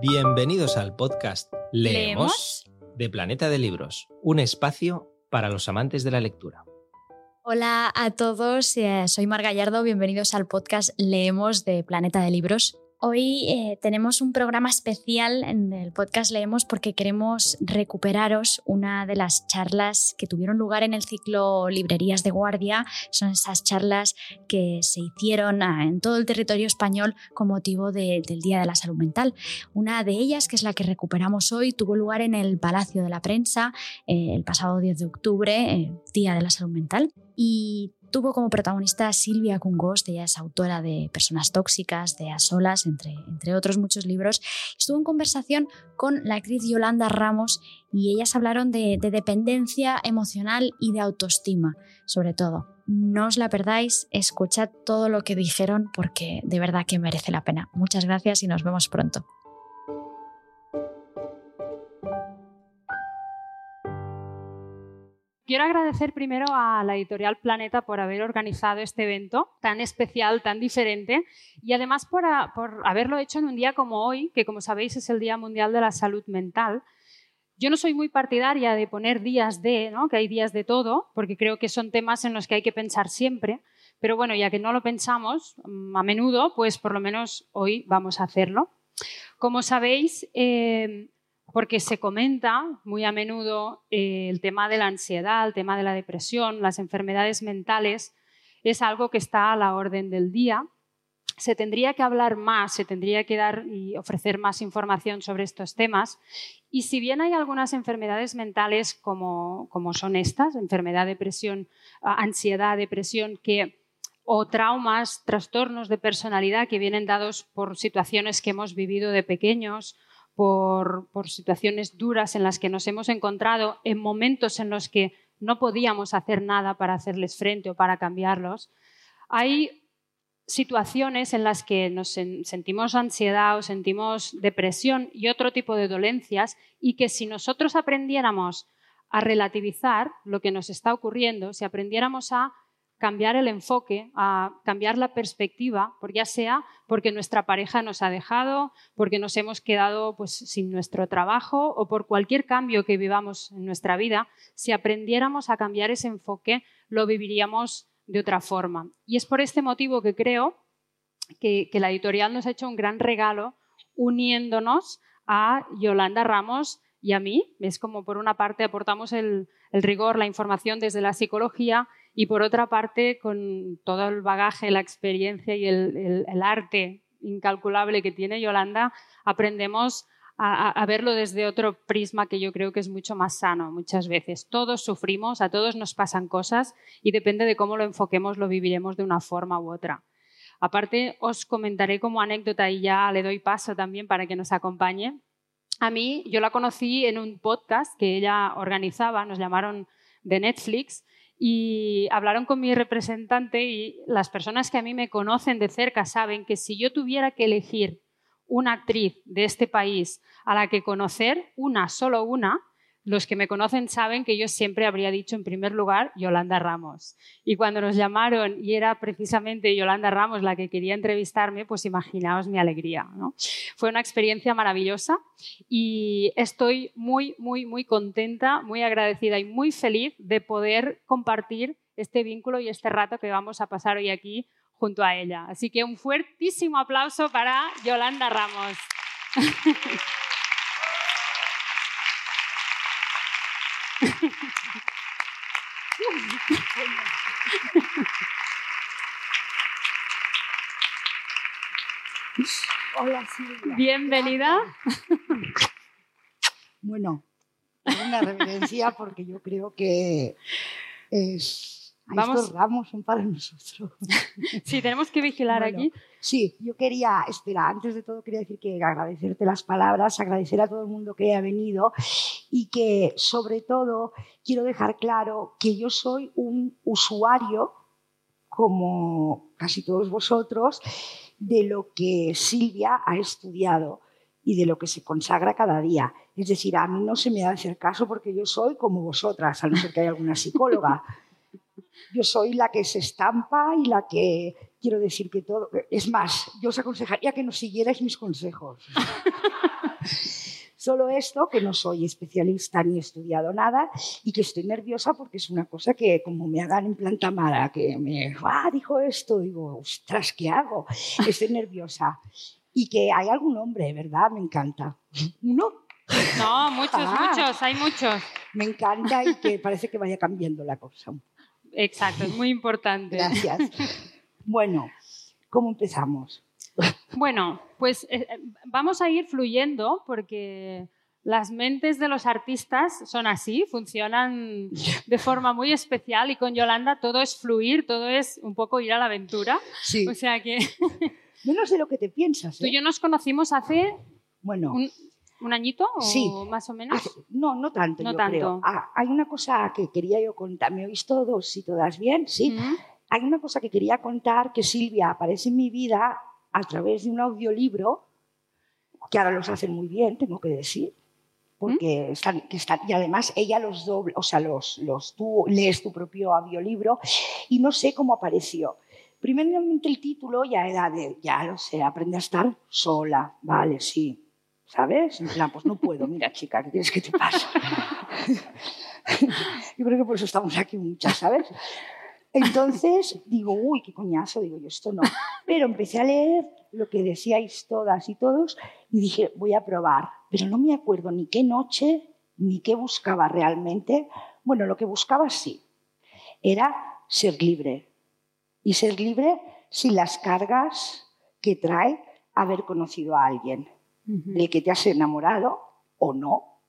Bienvenidos al podcast Leemos, de Planeta de Libros, un espacio para los amantes de la lectura. Hola a todos, eh, soy Mar Gallardo, bienvenidos al podcast Leemos de Planeta de Libros. Hoy eh, tenemos un programa especial en el podcast Leemos porque queremos recuperaros una de las charlas que tuvieron lugar en el ciclo Librerías de Guardia. Son esas charlas que se hicieron ah, en todo el territorio español con motivo del Día de la Salud Mental. Una de ellas, que es la que recuperamos hoy, tuvo lugar en el Palacio de la Prensa eh, el pasado 10 de octubre, eh, Día de la Salud Mental. Y Tuvo como protagonista a Silvia Cungost, ella es autora de Personas Tóxicas, de A Solas, entre, entre otros muchos libros. Estuvo en conversación con la actriz Yolanda Ramos y ellas hablaron de, de dependencia emocional y de autoestima, sobre todo. No os la perdáis, escuchad todo lo que dijeron porque de verdad que merece la pena. Muchas gracias y nos vemos pronto. Quiero agradecer primero a la editorial Planeta por haber organizado este evento tan especial, tan diferente y además por, haberlo hecho en un día como hoy, que como sabéis es el Día Mundial de la Salud Mental. Yo no soy muy partidaria de poner días de, ¿no? que hay días de todo, porque creo que son temas en los que hay que pensar siempre, pero bueno, ya que no lo pensamos mm, a menudo, pues por lo menos hoy vamos a hacerlo. Como sabéis, eh, porque se comenta muy a menudo eh, el tema de la ansiedad, el tema de la depresión, las enfermedades mentales, es algo que está a la orden del día. Se tendría que hablar más, se tendría que dar y ofrecer más información sobre estos temas. Y si bien hay algunas enfermedades mentales como, como son estas, enfermedad, depresión, ansiedad, depresión, que o traumas, trastornos de personalidad que vienen dados por situaciones que hemos vivido de pequeños por, situaciones duras en las que nos hemos encontrado, en momentos en los que no podíamos hacer nada para hacerles frente o para cambiarlos. Hay situaciones en las que nos sentimos ansiedad o sentimos depresión y otro tipo de dolencias y que si nosotros aprendiéramos a relativizar lo que nos está ocurriendo, si aprendiéramos a cambiar el enfoque, a cambiar la perspectiva, por ya sea porque nuestra pareja nos ha dejado, porque nos hemos quedado pues, sin nuestro trabajo o por cualquier cambio que vivamos en nuestra vida, si aprendiéramos a cambiar ese enfoque, lo viviríamos de otra forma. Y es por este motivo que creo que, la editorial nos ha hecho un gran regalo uniéndonos a Yolanda Ramos y a mí. Es como por una parte aportamos el rigor, la información desde la psicología y por otra parte, con todo el bagaje, la experiencia y el, arte incalculable que tiene Yolanda, aprendemos a, verlo desde otro prisma que yo creo que es mucho más sano muchas veces. Todos sufrimos, a todos nos pasan cosas y depende de cómo lo enfoquemos, lo viviremos de una forma u otra. Aparte, os comentaré como anécdota y ya le doy paso también para que nos acompañe. A mí, yo la conocí en un podcast que ella organizaba, nos llamaron de Netflix, y hablaron con mi representante y las personas que a mí me conocen de cerca saben que si yo tuviera que elegir una actriz de este país a la que conocer, una, solo una, los que me conocen saben que yo siempre habría dicho en primer lugar Yolanda Ramos. Y cuando nos llamaron y era precisamente Yolanda Ramos la que quería entrevistarme, pues imaginaos mi alegría. Fue una experiencia maravillosa y estoy muy, muy, muy contenta, muy agradecida y muy feliz de poder compartir este vínculo y este rato que vamos a pasar hoy aquí junto a ella. Así que un fuertísimo aplauso para Yolanda Ramos. Hola Silvia. Bienvenida. Bueno, una reverencia porque yo creo que es Vamos. estos ramos son para nosotros. Sí, tenemos que vigilar aquí. Sí, yo quería, espera, antes de todo quería decir que agradecerte las palabras, agradecer a todo el mundo que ha venido y que sobre todo quiero dejar claro que yo soy un usuario, como casi todos vosotros, de lo que Silvia ha estudiado y de lo que se consagra cada día. Es decir, a mí no se me da hacer caso porque yo soy como vosotras, a no ser que haya alguna psicóloga. Yo soy la que se estampa y la que quiero decir que todo. Es más, yo os aconsejaría que no siguierais mis consejos. Solo esto, que no soy especialista ni he estudiado nada y que estoy nerviosa porque es una cosa que como me hagan en planta mala, que me, ah, dijo esto, digo, ostras, ¿qué hago? Estoy nerviosa. Y que hay algún hombre, ¿verdad? Me encanta. ¿Uno? No, muchos, Ah. muchos, hay muchos. Me encanta y que parece que vaya cambiando la cosa. Exacto, es muy importante. Gracias. Bueno, ¿cómo empezamos? Bueno, pues eh, eh, vamos a ir fluyendo porque las mentes de los artistas son así, funcionan de forma muy especial y con Yolanda todo es fluir, todo es un poco ir a la aventura. Sí. O sea que Menos de lo que te piensas. tú ¿eh? y yo nos conocimos hace Bueno, un, un añito o Sí. más o menos. hace- no, no tanto, No yo tanto. creo. Ah, hay una cosa que quería yo contar. ¿Me oís todos y todas bien? Sí. Hay una cosa que quería contar que Silvia aparece en mi vida a través de un audiolibro que ahora los hacen muy bien, tengo que decir. Porque están, que están, y además ella los dobla, o sea, los, los, tú lees tu propio audiolibro y no sé cómo apareció. Primeramente el título ya era de, ya lo sé, aprende a estar sola, vale, sí, ¿sabes? En plan, pues no puedo, mira chica, ¿qué quieres que te pase? Yo creo que por eso estamos aquí muchas, ¿sabes? Entonces digo, uy, qué coñazo, digo yo, esto no. Pero empecé a leer lo que decíais todas y todos y dije, voy a probar. Pero no me acuerdo ni qué noche, ni qué buscaba realmente. Bueno, lo que buscaba sí, era ser libre. Y ser libre sin las cargas que trae haber conocido a alguien, Ujú. del que te has enamorado o no.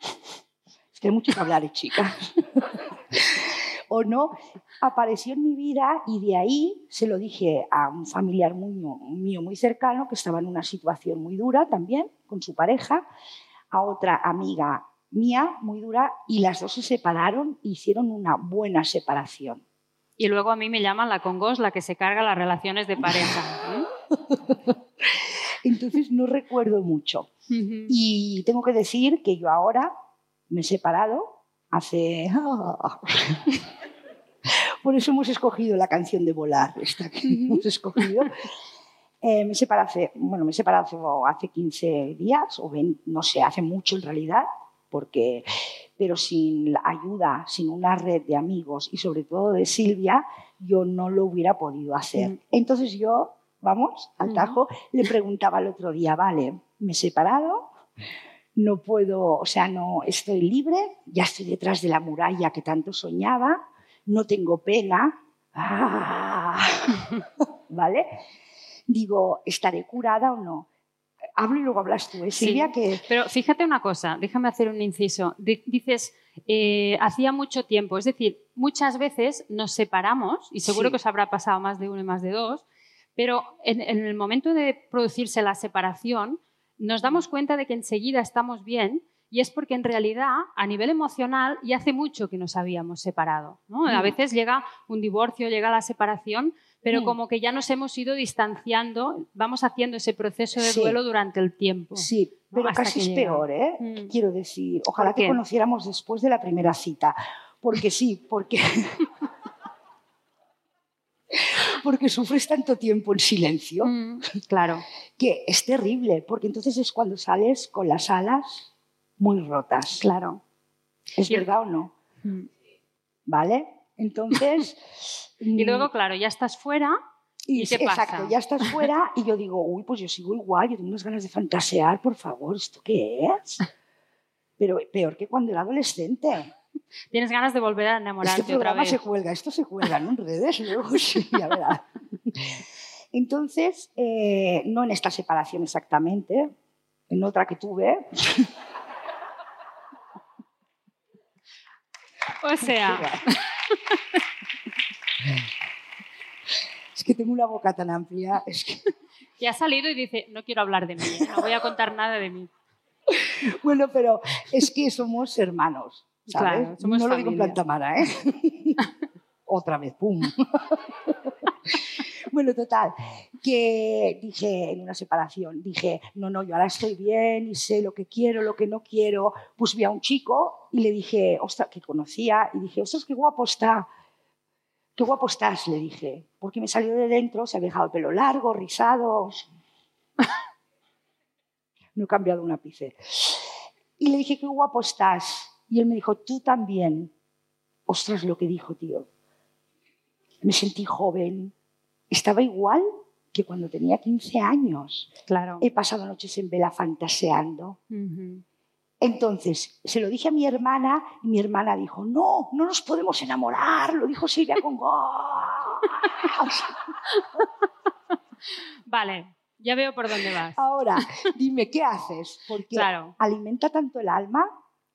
Es que hay mucho que hablar, eh, chicas. O no, apareció en mi vida y de ahí se lo dije a un familiar muy, mío muy cercano que estaba en una situación muy dura también con su pareja, a otra amiga mía muy dura y las dos se separaron e hicieron una buena separación. Y luego a mí me llaman la congos, la que se carga las relaciones de pareja. ¿eh? Entonces no recuerdo mucho. Y tengo que decir que yo ahora me he separado hace... Por eso hemos escogido la canción de Volar, esta que hemos escogido. Eh, me he separado hace, bueno, me he separado hace 15 días, o 20, no sé, hace mucho en realidad, porque, pero sin la ayuda, sin una red de amigos y sobre todo de Silvia, yo no lo hubiera podido hacer. Mm. Entonces yo, vamos, al tajo, le preguntaba el otro día, vale, me he separado, no puedo, o sea, no estoy libre, ya estoy detrás de la muralla que tanto soñaba, no tengo pena, ¡Ah! ¿vale? Digo, ¿estaré curada o no? Hablo y luego hablas tú, ¿eh, Sí. Silvia? Que Pero fíjate una cosa, déjame hacer un inciso. Di- Dices, eh, hacía mucho tiempo, es decir, muchas veces nos separamos, y seguro Sí. que os habrá pasado más de uno y más de dos, pero en, en el momento de producirse la separación, nos damos cuenta de que enseguida estamos bien y es porque en realidad a nivel emocional ya hace mucho que nos habíamos separado. ¿no? A Mm. veces llega un divorcio, llega la separación, pero Mm. como que ya nos hemos ido distanciando, vamos haciendo ese proceso de Sí. duelo durante el tiempo. sí, pero casi es llega. peor, ¿eh? Mm. Quiero decir, ojalá ¿Por que conociéramos después de la primera cita. Porque sí, porque... porque sufres tanto tiempo en silencio Mm, claro. que es terrible, porque entonces es cuando sales con las alas muy rotas. Claro. ¿Es Y- verdad o no? Mm. ¿Vale? Entonces... Y mm, luego, claro, ya estás fuera. ¿y qué pasa? Exacto, ya estás fuera y yo digo, uy, pues yo sigo igual, yo tengo unas ganas de fantasear, por favor, ¿esto qué es? Pero peor que cuando era adolescente. Tienes ganas de volver a enamorarte Este otra programa vez. se cuelga, esto se cuelga ¿no? en redes, luego sí, ya verás. Entonces, eh, no en esta separación exactamente, en otra que tuve, O sea, es que tengo una boca tan amplia, es que ya ha salido y dice, no quiero hablar de mí, ¿eh? no voy a contar nada de mí. Bueno, pero es que somos hermanos, ¿sabes? Claro, somos no lo digo en familia. planta mara, ¿eh? Otra vez, pum. bueno, total, que dije en una separación, dije, no, no, yo ahora estoy bien y sé lo que quiero, lo que no quiero. Pues vi a un chico y le dije, ostras, que conocía, y dije, ostras, qué guapo está. qué guapo estás, le dije, porque me salió de dentro, se había dejado el pelo largo, rizado. no he cambiado un ápice. Y le dije, qué guapo estás. Y él me dijo, tú también. Ostras, lo que dijo, tío. Me sentí joven. Estaba igual que cuando tenía 15 años. Claro. He pasado noches en vela fantaseando. Entonces, se lo dije a mi hermana y mi hermana dijo, no, no nos podemos enamorar, lo dijo Silvia con... vale, ya veo por dónde vas. Ahora, dime, ¿qué haces? Porque alimenta tanto el alma.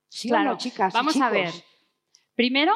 ¿Sí claro. chicas? Vamos a ver. Primero,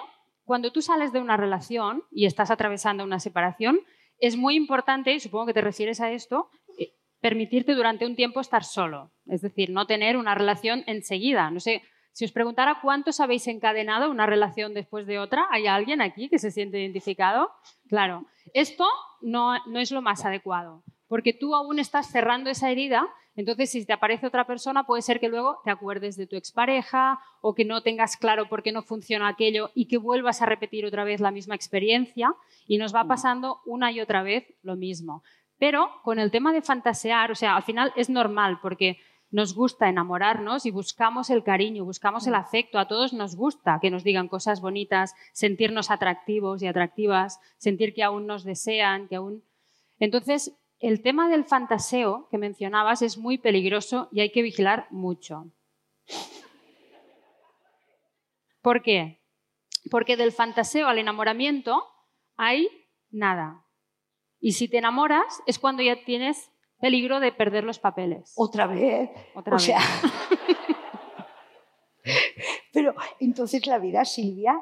cuando tú sales de una relación y estás atravesando una separación, es muy importante, y supongo que te refieres a esto, eh, permitirte durante un tiempo estar solo. Es decir, no tener una relación enseguida. No sé, si os preguntara cuántos habéis encadenado una relación después de otra, ¿hay alguien aquí que se siente identificado? Claro, esto no, no es lo más adecuado porque tú aún estás cerrando esa herida, entonces si te aparece otra persona puede ser que luego te acuerdes de tu expareja o que no tengas claro por qué no funciona aquello y que vuelvas a repetir otra vez la misma experiencia y nos va mm. pasando una y otra vez lo mismo. Pero con el tema de fantasear, o sea, al final es normal porque nos gusta enamorarnos y buscamos el cariño, buscamos el mm. afecto. A todos nos gusta que nos digan cosas bonitas, sentirnos atractivos y atractivas, sentir que aún nos desean, que aún... Entonces, el tema del fantaseo que mencionabas es muy peligroso y hay que vigilar mucho. ¿Por qué? Porque del fantaseo al enamoramiento hay nada. Y si te enamoras es cuando ya tienes peligro de perder los papeles. Otra vez. Otra o Sea... Pero entonces la vida, Silvia,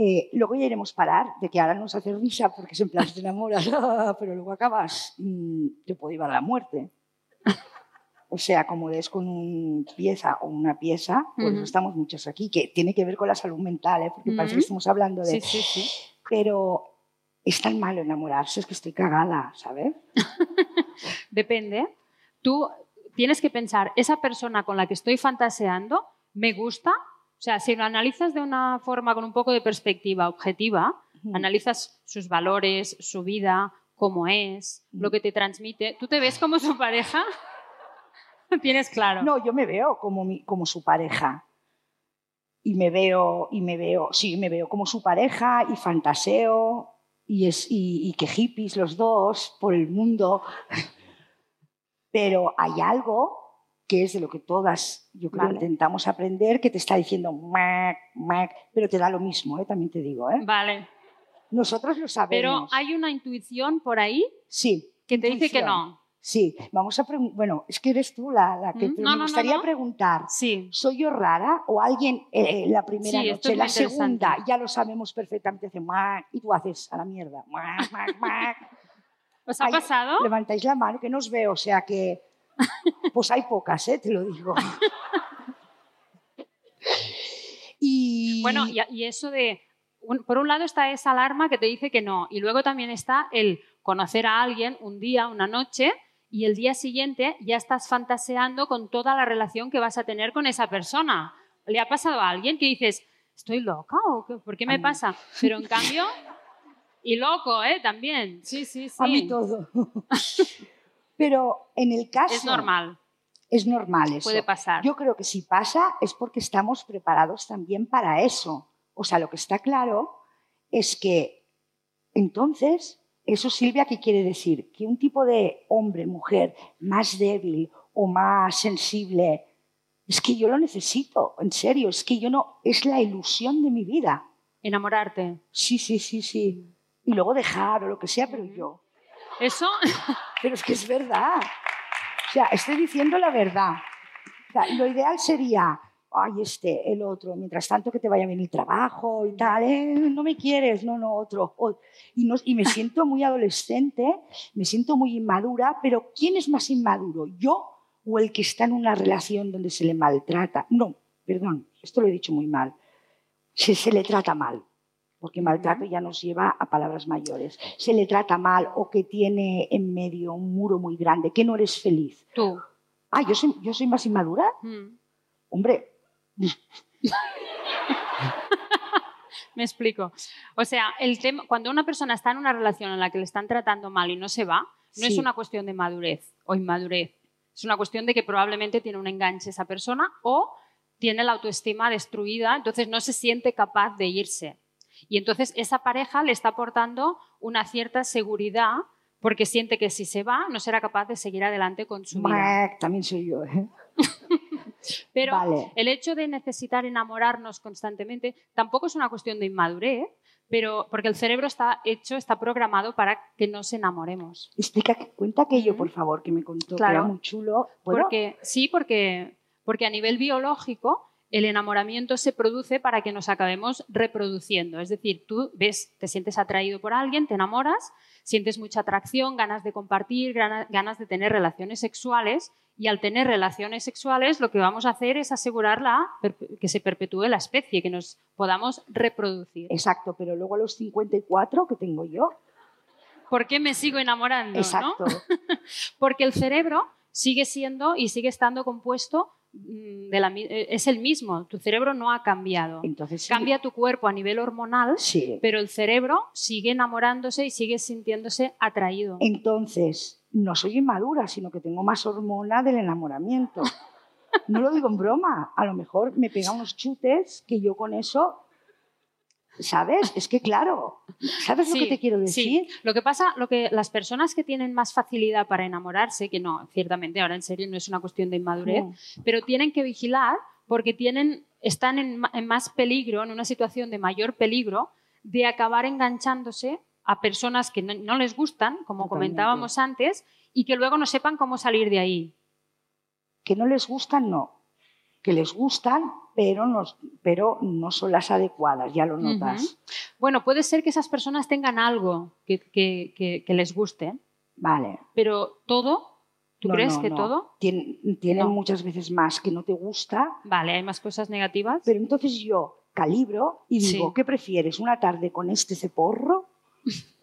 eh, luego ya iremos parar, de que ahora nos hace risa porque es en plan te enamoras, pero luego acabas, mm, te puede llevar a la muerte. O sea, como des con una pieza o una pieza, pues estamos muchos aquí, que tiene que ver con la salud mental, ¿eh? porque parece que estamos hablando de... Sí, sí, sí. Pero es tan malo enamorarse, es que estoy cagada, ¿sabes? Depende. Tú tienes que pensar, esa persona con la que estoy fantaseando, ¿me gusta? O sea, si lo analizas de una forma con un poco de perspectiva objetiva, analizas sus valores, su vida, cómo es, lo que te transmite, ¿tú te ves como su pareja? Tienes claro. No, yo me veo como, como su pareja. Y me veo, y me veo, sí, me veo como su pareja y fantaseo y, es, y que hippies los dos por el mundo. Pero hay algo que es de lo que todas, yo creo, intentamos aprender, que te está diciendo mac, mac, pero te da lo mismo, ¿eh? también te digo. ¿eh? Vale. Nosotros lo sabemos. Pero hay una intuición por ahí sí, que te dice que no. Sí, vamos a preguntar. Bueno, es que eres tú la, que mm, me gustaría preguntar. Sí. ¿Soy yo rara o alguien eh, la primera noche, la segunda, ya lo sabemos perfectamente, hace mac y tú haces a la mierda? Mac, mac, mac. ¿Os ha pasado? Levantáis la mano, que no os veo, o sea que pues hay pocas, ¿eh? te lo digo. y... Bueno, y, eso de, por un lado está esa alarma que te dice que no, y luego también está el conocer a alguien un día, una noche, y el día siguiente ya estás fantaseando con toda la relación que vas a tener con esa persona. ¿Le ha pasado a alguien que dices, estoy loca o qué? por qué me pasa? Pero en cambio, y loco, ¿eh? También, sí, sí, sí. A mí todo. Pero en el caso... Es normal. Es normal eso. Puede pasar. Yo creo que si pasa es porque estamos preparados también para eso. O sea, lo que está claro es que entonces, eso Silvia, ¿qué quiere decir? Que un tipo de hombre, mujer más débil o más sensible, es que yo lo necesito, en serio, es que yo no, es la ilusión de mi vida. Enamorarte. Sí, sí, sí, sí. Y luego dejar o lo que sea, pero yo. Eso. Pero es que es verdad. O sea, estoy diciendo la verdad. lo ideal sería, ay, este, el otro, mientras tanto que te vaya bien el trabajo y tal, ¿eh? no me quieres, no, no, otro. y, y me siento muy adolescente, me siento muy inmadura, pero ¿quién es más inmaduro? ¿Yo o el que está en una relación donde se le maltrata? No, perdón, esto lo he dicho muy mal. Se, se le trata mal porque maltrato ya nos lleva a palabras mayores. Se le trata mal o que tiene en medio un muro muy grande, que no eres feliz. Tú. Ah, yo soy, yo soy más inmadura. Mm. Hombre. Me explico. O sea, el tema, cuando una persona está en una relación en la que le están tratando mal y no se va, no es una cuestión de madurez o inmadurez. Es una cuestión de que probablemente tiene un enganche esa persona o tiene la autoestima destruida, entonces no se siente capaz de irse. Y entonces esa pareja le está aportando una cierta seguridad porque siente que si se va no será capaz de seguir adelante con su vida. También soy yo. ¿eh? Pero Vale. el hecho de necesitar enamorarnos constantemente tampoco es una cuestión de inmadurez, pero porque el cerebro está hecho, está programado para que nos enamoremos. Explica, cuenta aquello, por favor, que me contó, que Claro. era muy chulo. ¿Puedo? Porque, sí, porque, porque a nivel biológico el enamoramiento se produce para que nos acabemos reproduciendo. Es decir, tú ves, te sientes atraído por alguien, te enamoras, sientes mucha atracción, ganas de compartir, gana- ganas de tener relaciones sexuales y al tener relaciones sexuales lo que vamos a hacer es asegurar la, perpe- que se perpetúe la especie, que nos podamos reproducir. Exacto, pero luego a los 54 que tengo yo. ¿Por qué me sigo enamorando? no? Exacto. Porque el cerebro sigue siendo y sigue estando compuesto de la mi- eh, es el mismo. Tu cerebro no ha cambiado. Entonces sí. Cambia tu cuerpo a nivel hormonal, Sí. pero el cerebro sigue enamorándose y sigue sintiéndose atraído. Entonces, no soy inmadura, sino que tengo más hormona del enamoramiento. No lo digo en broma. A lo mejor me pega unos chutes que yo con eso, ¿sabes? Es que claro, ¿sabes lo que te quiero decir? Sí. Lo que pasa, lo que las personas que tienen más facilidad para enamorarse, que no, ciertamente ahora en serio no es una cuestión de inmadurez, pero tienen que vigilar porque tienen, están en, más peligro, en una situación de mayor peligro, de acabar enganchándose a personas que no, no les gustan, como Totalmente. comentábamos antes, y que luego no sepan cómo salir de ahí. Que no les gustan, no. Que les gustan, pero no, pero no son las adecuadas, ya lo notas. Bueno, puede ser que esas personas tengan algo que, que- que- que les guste, Vale. pero todo, ¿tú No, crees no, que no. todo? Tien- tienen muchas veces más que no te gusta, Vale, hay más cosas negativas. pero entonces yo calibro y digo, Sí. ¿qué prefieres? ¿Una tarde con este ceporro?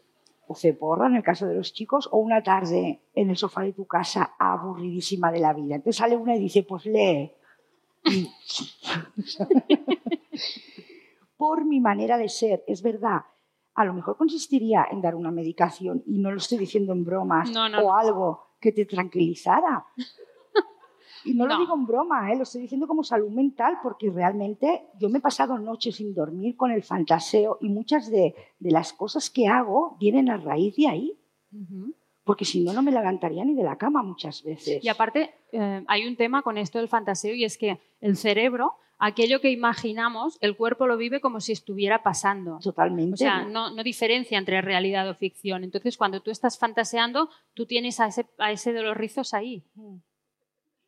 O ceporra en el caso de los chicos, o una tarde en el sofá de tu casa aburridísima de la vida. Entonces sale una y dice, pues lee. Por mi manera de ser, es verdad, a lo mejor consistiría en dar una medicación, y no lo estoy diciendo en bromas, No, no, o no. algo que te tranquilizara. Y no, lo digo en broma, ¿eh? lo estoy diciendo como salud mental, porque realmente yo me he pasado noches sin dormir con el fantaseo y muchas de, de las cosas que hago vienen a raíz de ahí. Porque si no, no me levantaría ni de la cama muchas veces. Y aparte, eh, hay un tema con esto del fantaseo y es que el cerebro, aquello que imaginamos, el cuerpo lo vive como si estuviera pasando. Totalmente. O sea, no, no diferencia entre realidad o ficción. Entonces, cuando tú estás fantaseando, tú tienes a ese, a ese de los rizos ahí.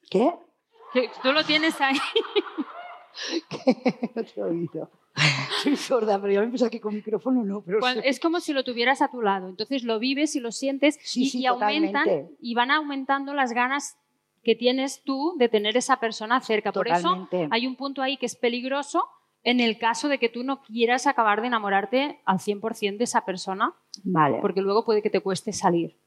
¿Qué? Tú lo tienes ahí. no te he oído. Soy sorda, pero yo me pensaba que con micrófono no. Pero Cuando- sí. es como si lo tuvieras a tu lado. Entonces lo vives y lo sientes Sí, y, sí, y aumentan totalmente. y van aumentando las ganas que tienes tú de tener esa persona cerca. Por eso Totalmente. hay un punto ahí que es peligroso en el caso de que tú no quieras acabar de enamorarte al 100% de esa persona, Vale, porque luego puede que te cueste salir.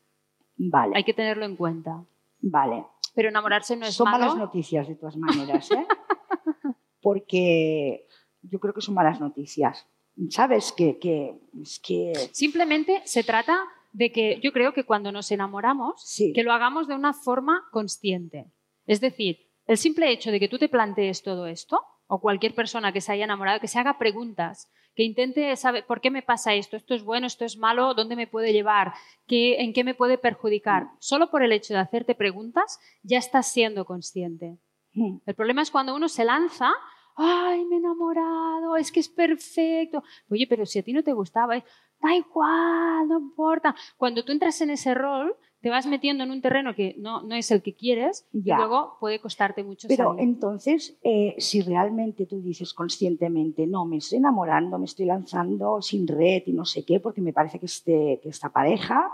vale, Hay que tenerlo en cuenta. vale. Pero enamorarse no es son malo. malas noticias de todas maneras, ¿eh? Porque yo creo que son malas noticias. ¿Sabes? Que, que, es que Simplemente se trata de que yo creo que cuando nos enamoramos, sí, que lo hagamos de una forma consciente. Es decir, el simple hecho de que tú te plantees todo esto, o cualquier persona que se haya enamorado, que se haga preguntas, que intente saber por qué me pasa esto, esto es bueno, esto es malo, dónde me puede llevar, ¿Qué, en qué me puede perjudicar. Solo por el hecho de hacerte preguntas ya estás siendo consciente. Mm, El problema es cuando uno se lanza, ay, me he enamorado, es que es perfecto. Oye, pero si a ti no te gustaba, eh, da igual, no importa. Cuando tú entras en ese rol, te vas metiendo en un terreno que no, no es el que quieres Ya. y luego puede costarte mucho Pero salir. entonces, eh, si realmente tú dices conscientemente, no, me estoy enamorando, me estoy lanzando sin red y no sé qué, porque me parece que, este, que esta pareja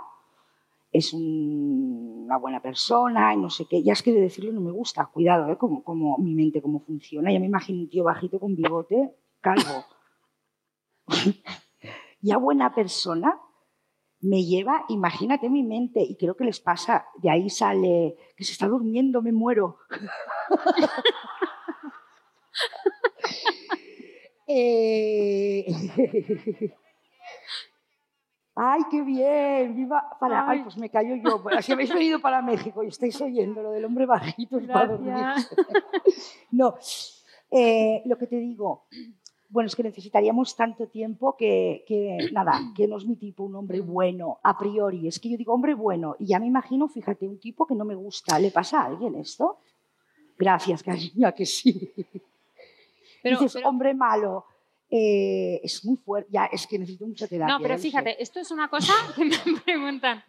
es un- una buena persona y no sé qué, ya es que de decirlo no me gusta, cuidado, ¿eh? como mi mente, cómo funciona. Ya me imagino un tío bajito con bigote, calvo. ya buena persona me lleva, imagínate mi mente, y creo que les pasa, de ahí sale que se está durmiendo, me muero. Eh, ¡Ay, qué bien! ¡Viva! Para... Ay, pues me callo yo. Si habéis venido para México y estáis oyendo lo del hombre bajito es para dormir. No, eh, lo que te digo, bueno, es que necesitaríamos tanto tiempo que, que, nada, que no es mi tipo, un hombre bueno, a priori. Es que yo digo hombre bueno y ya me imagino, fíjate, un tipo que no me gusta. ¿Le pasa a alguien esto? Gracias, cariño, que sí. Pero, Dices, hombre malo eh, es muy fuerte, ya es que necesito mucha terapia. No, pero fíjate, esto es una cosa que me preguntan.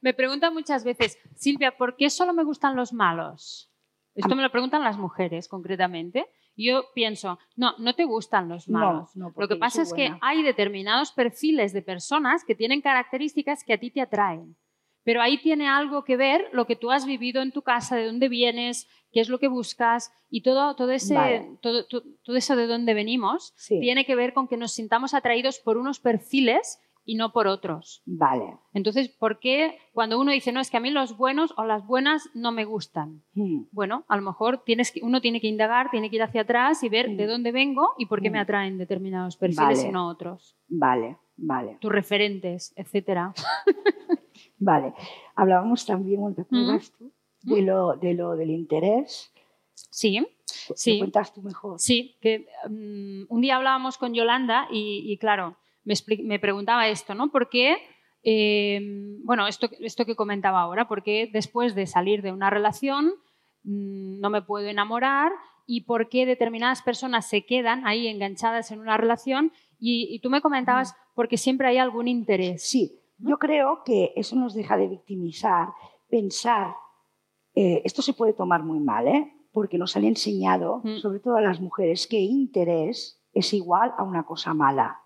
Me preguntan muchas veces, Silvia, ¿por qué solo me gustan los malos? Esto me lo preguntan las mujeres concretamente. Yo pienso, no, no te gustan los malos. lo que pasa es que hay determinados perfiles de personas que tienen características que a ti te atraen. Pero ahí tiene algo que ver lo que tú has vivido en tu casa, de dónde vienes, qué es lo que buscas y todo, todo, ese, todo, todo, eso de dónde venimos tiene que ver con que nos sintamos atraídos por unos perfiles y no por otros. Vale. Entonces, ¿por qué cuando uno dice, no, es que a mí los buenos o las buenas no me gustan? Hmm. Bueno, a lo mejor tienes que, uno tiene que indagar, tiene que ir hacia atrás y ver de hmm. dónde vengo y por qué me hmm. atraen determinados perfiles y no otros. Vale, vale. Tus referentes, etcétera. Vale. Hablábamos también, ¿te acuerdas tú? De lo, de lo del interés. Sí. sí. cuentas tú mejor? Sí, que mm, un día hablábamos con Yolanda y, claro, me, me, preguntaba esto, ¿no? ¿Por qué, em, bueno, esto, esto que comentaba ahora, por qué después de salir de una relación mm, no me puedo enamorar y por qué determinadas personas se quedan ahí enganchadas en una relación y, y tú me comentabas porque siempre hay algún interés. Sí, yo creo que eso nos deja de victimizar, pensar, eh, esto se puede tomar muy mal, ¿eh? porque nos han enseñado, mm. sobre todo a las mujeres, que interés es igual a una cosa mala.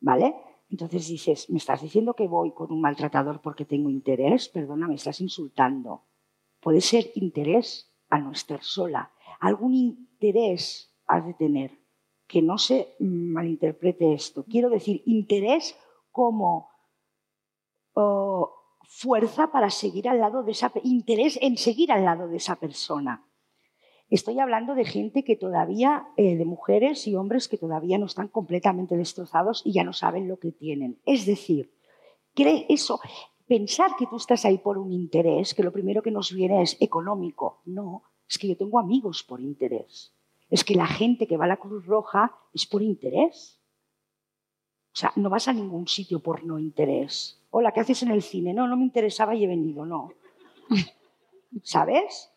¿Vale? Entonces dices, me estás diciendo que voy con un maltratador porque tengo interés, perdona, me estás insultando. Puede ser interés a no estar sola. Algún interés has de tener. Que no se malinterprete esto. Quiero decir, interés como fuerza para seguir al lado de esa interés en seguir al lado de esa persona. Estoy hablando de gente que todavía, eh, de mujeres y hombres que todavía no están completamente destrozados y ya no saben lo que tienen. Es decir, cree eso, pensar que tú estás ahí por un interés, que lo primero que nos viene es económico. No, es que yo tengo amigos por interés. Es que la gente que va a la Cruz Roja es por interés. O sea, no vas a ningún sitio por no interés. Hola, ¿qué haces en el cine? No, no me interesaba y he venido, no. ¿Sabes?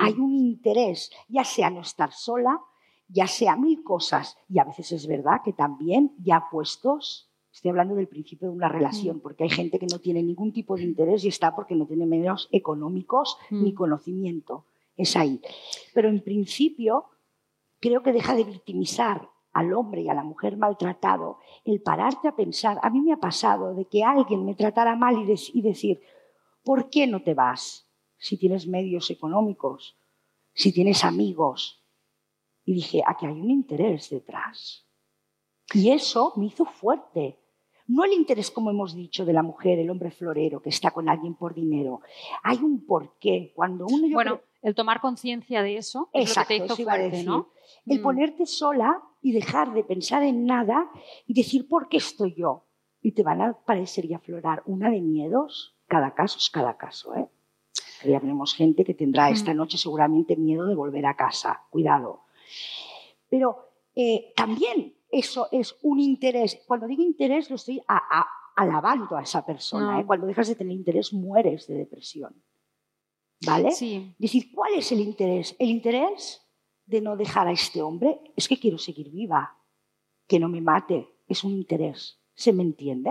Hay un interés, ya sea no estar sola, ya sea mil cosas. Y a veces es verdad que también ya puestos, estoy hablando del principio de una relación, mm. porque hay gente que no tiene ningún tipo de interés y está porque no tiene medios económicos ni mm. conocimiento. Es ahí. Pero en principio creo que deja de victimizar al hombre y a la mujer maltratado, el pararte a pensar, a mí me ha pasado de que alguien me tratara mal y, decir, ¿por qué no te vas si tienes medios económicos, si tienes amigos? Y dije, aquí hay un interés detrás. Y eso me hizo fuerte. No el interés, como hemos dicho, de la mujer, el hombre florero que está con alguien por dinero. Hay un porqué. Cuando uno. bueno, el tomar conciencia de eso es lo que te hizo fuerte, ¿no? El mm. ponerte sola y dejar de pensar en nada y decir, ¿por qué estoy yo? Y te van a parecer y aflorar una de miedos. Cada caso es cada caso, ¿eh? Ya tenemos gente que tendrá esta noche seguramente miedo de volver a casa. Cuidado. Pero eh, también eso es un interés. Cuando digo interés, lo estoy alabando a esa persona. ¿eh? Cuando dejas de tener interés, mueres de depresión. ¿Vale? Sí. Decir, ¿cuál es el interés? El interés de no dejar a este hombre es que quiero seguir viva, que no me mate, es un interés. ¿Se me entiende?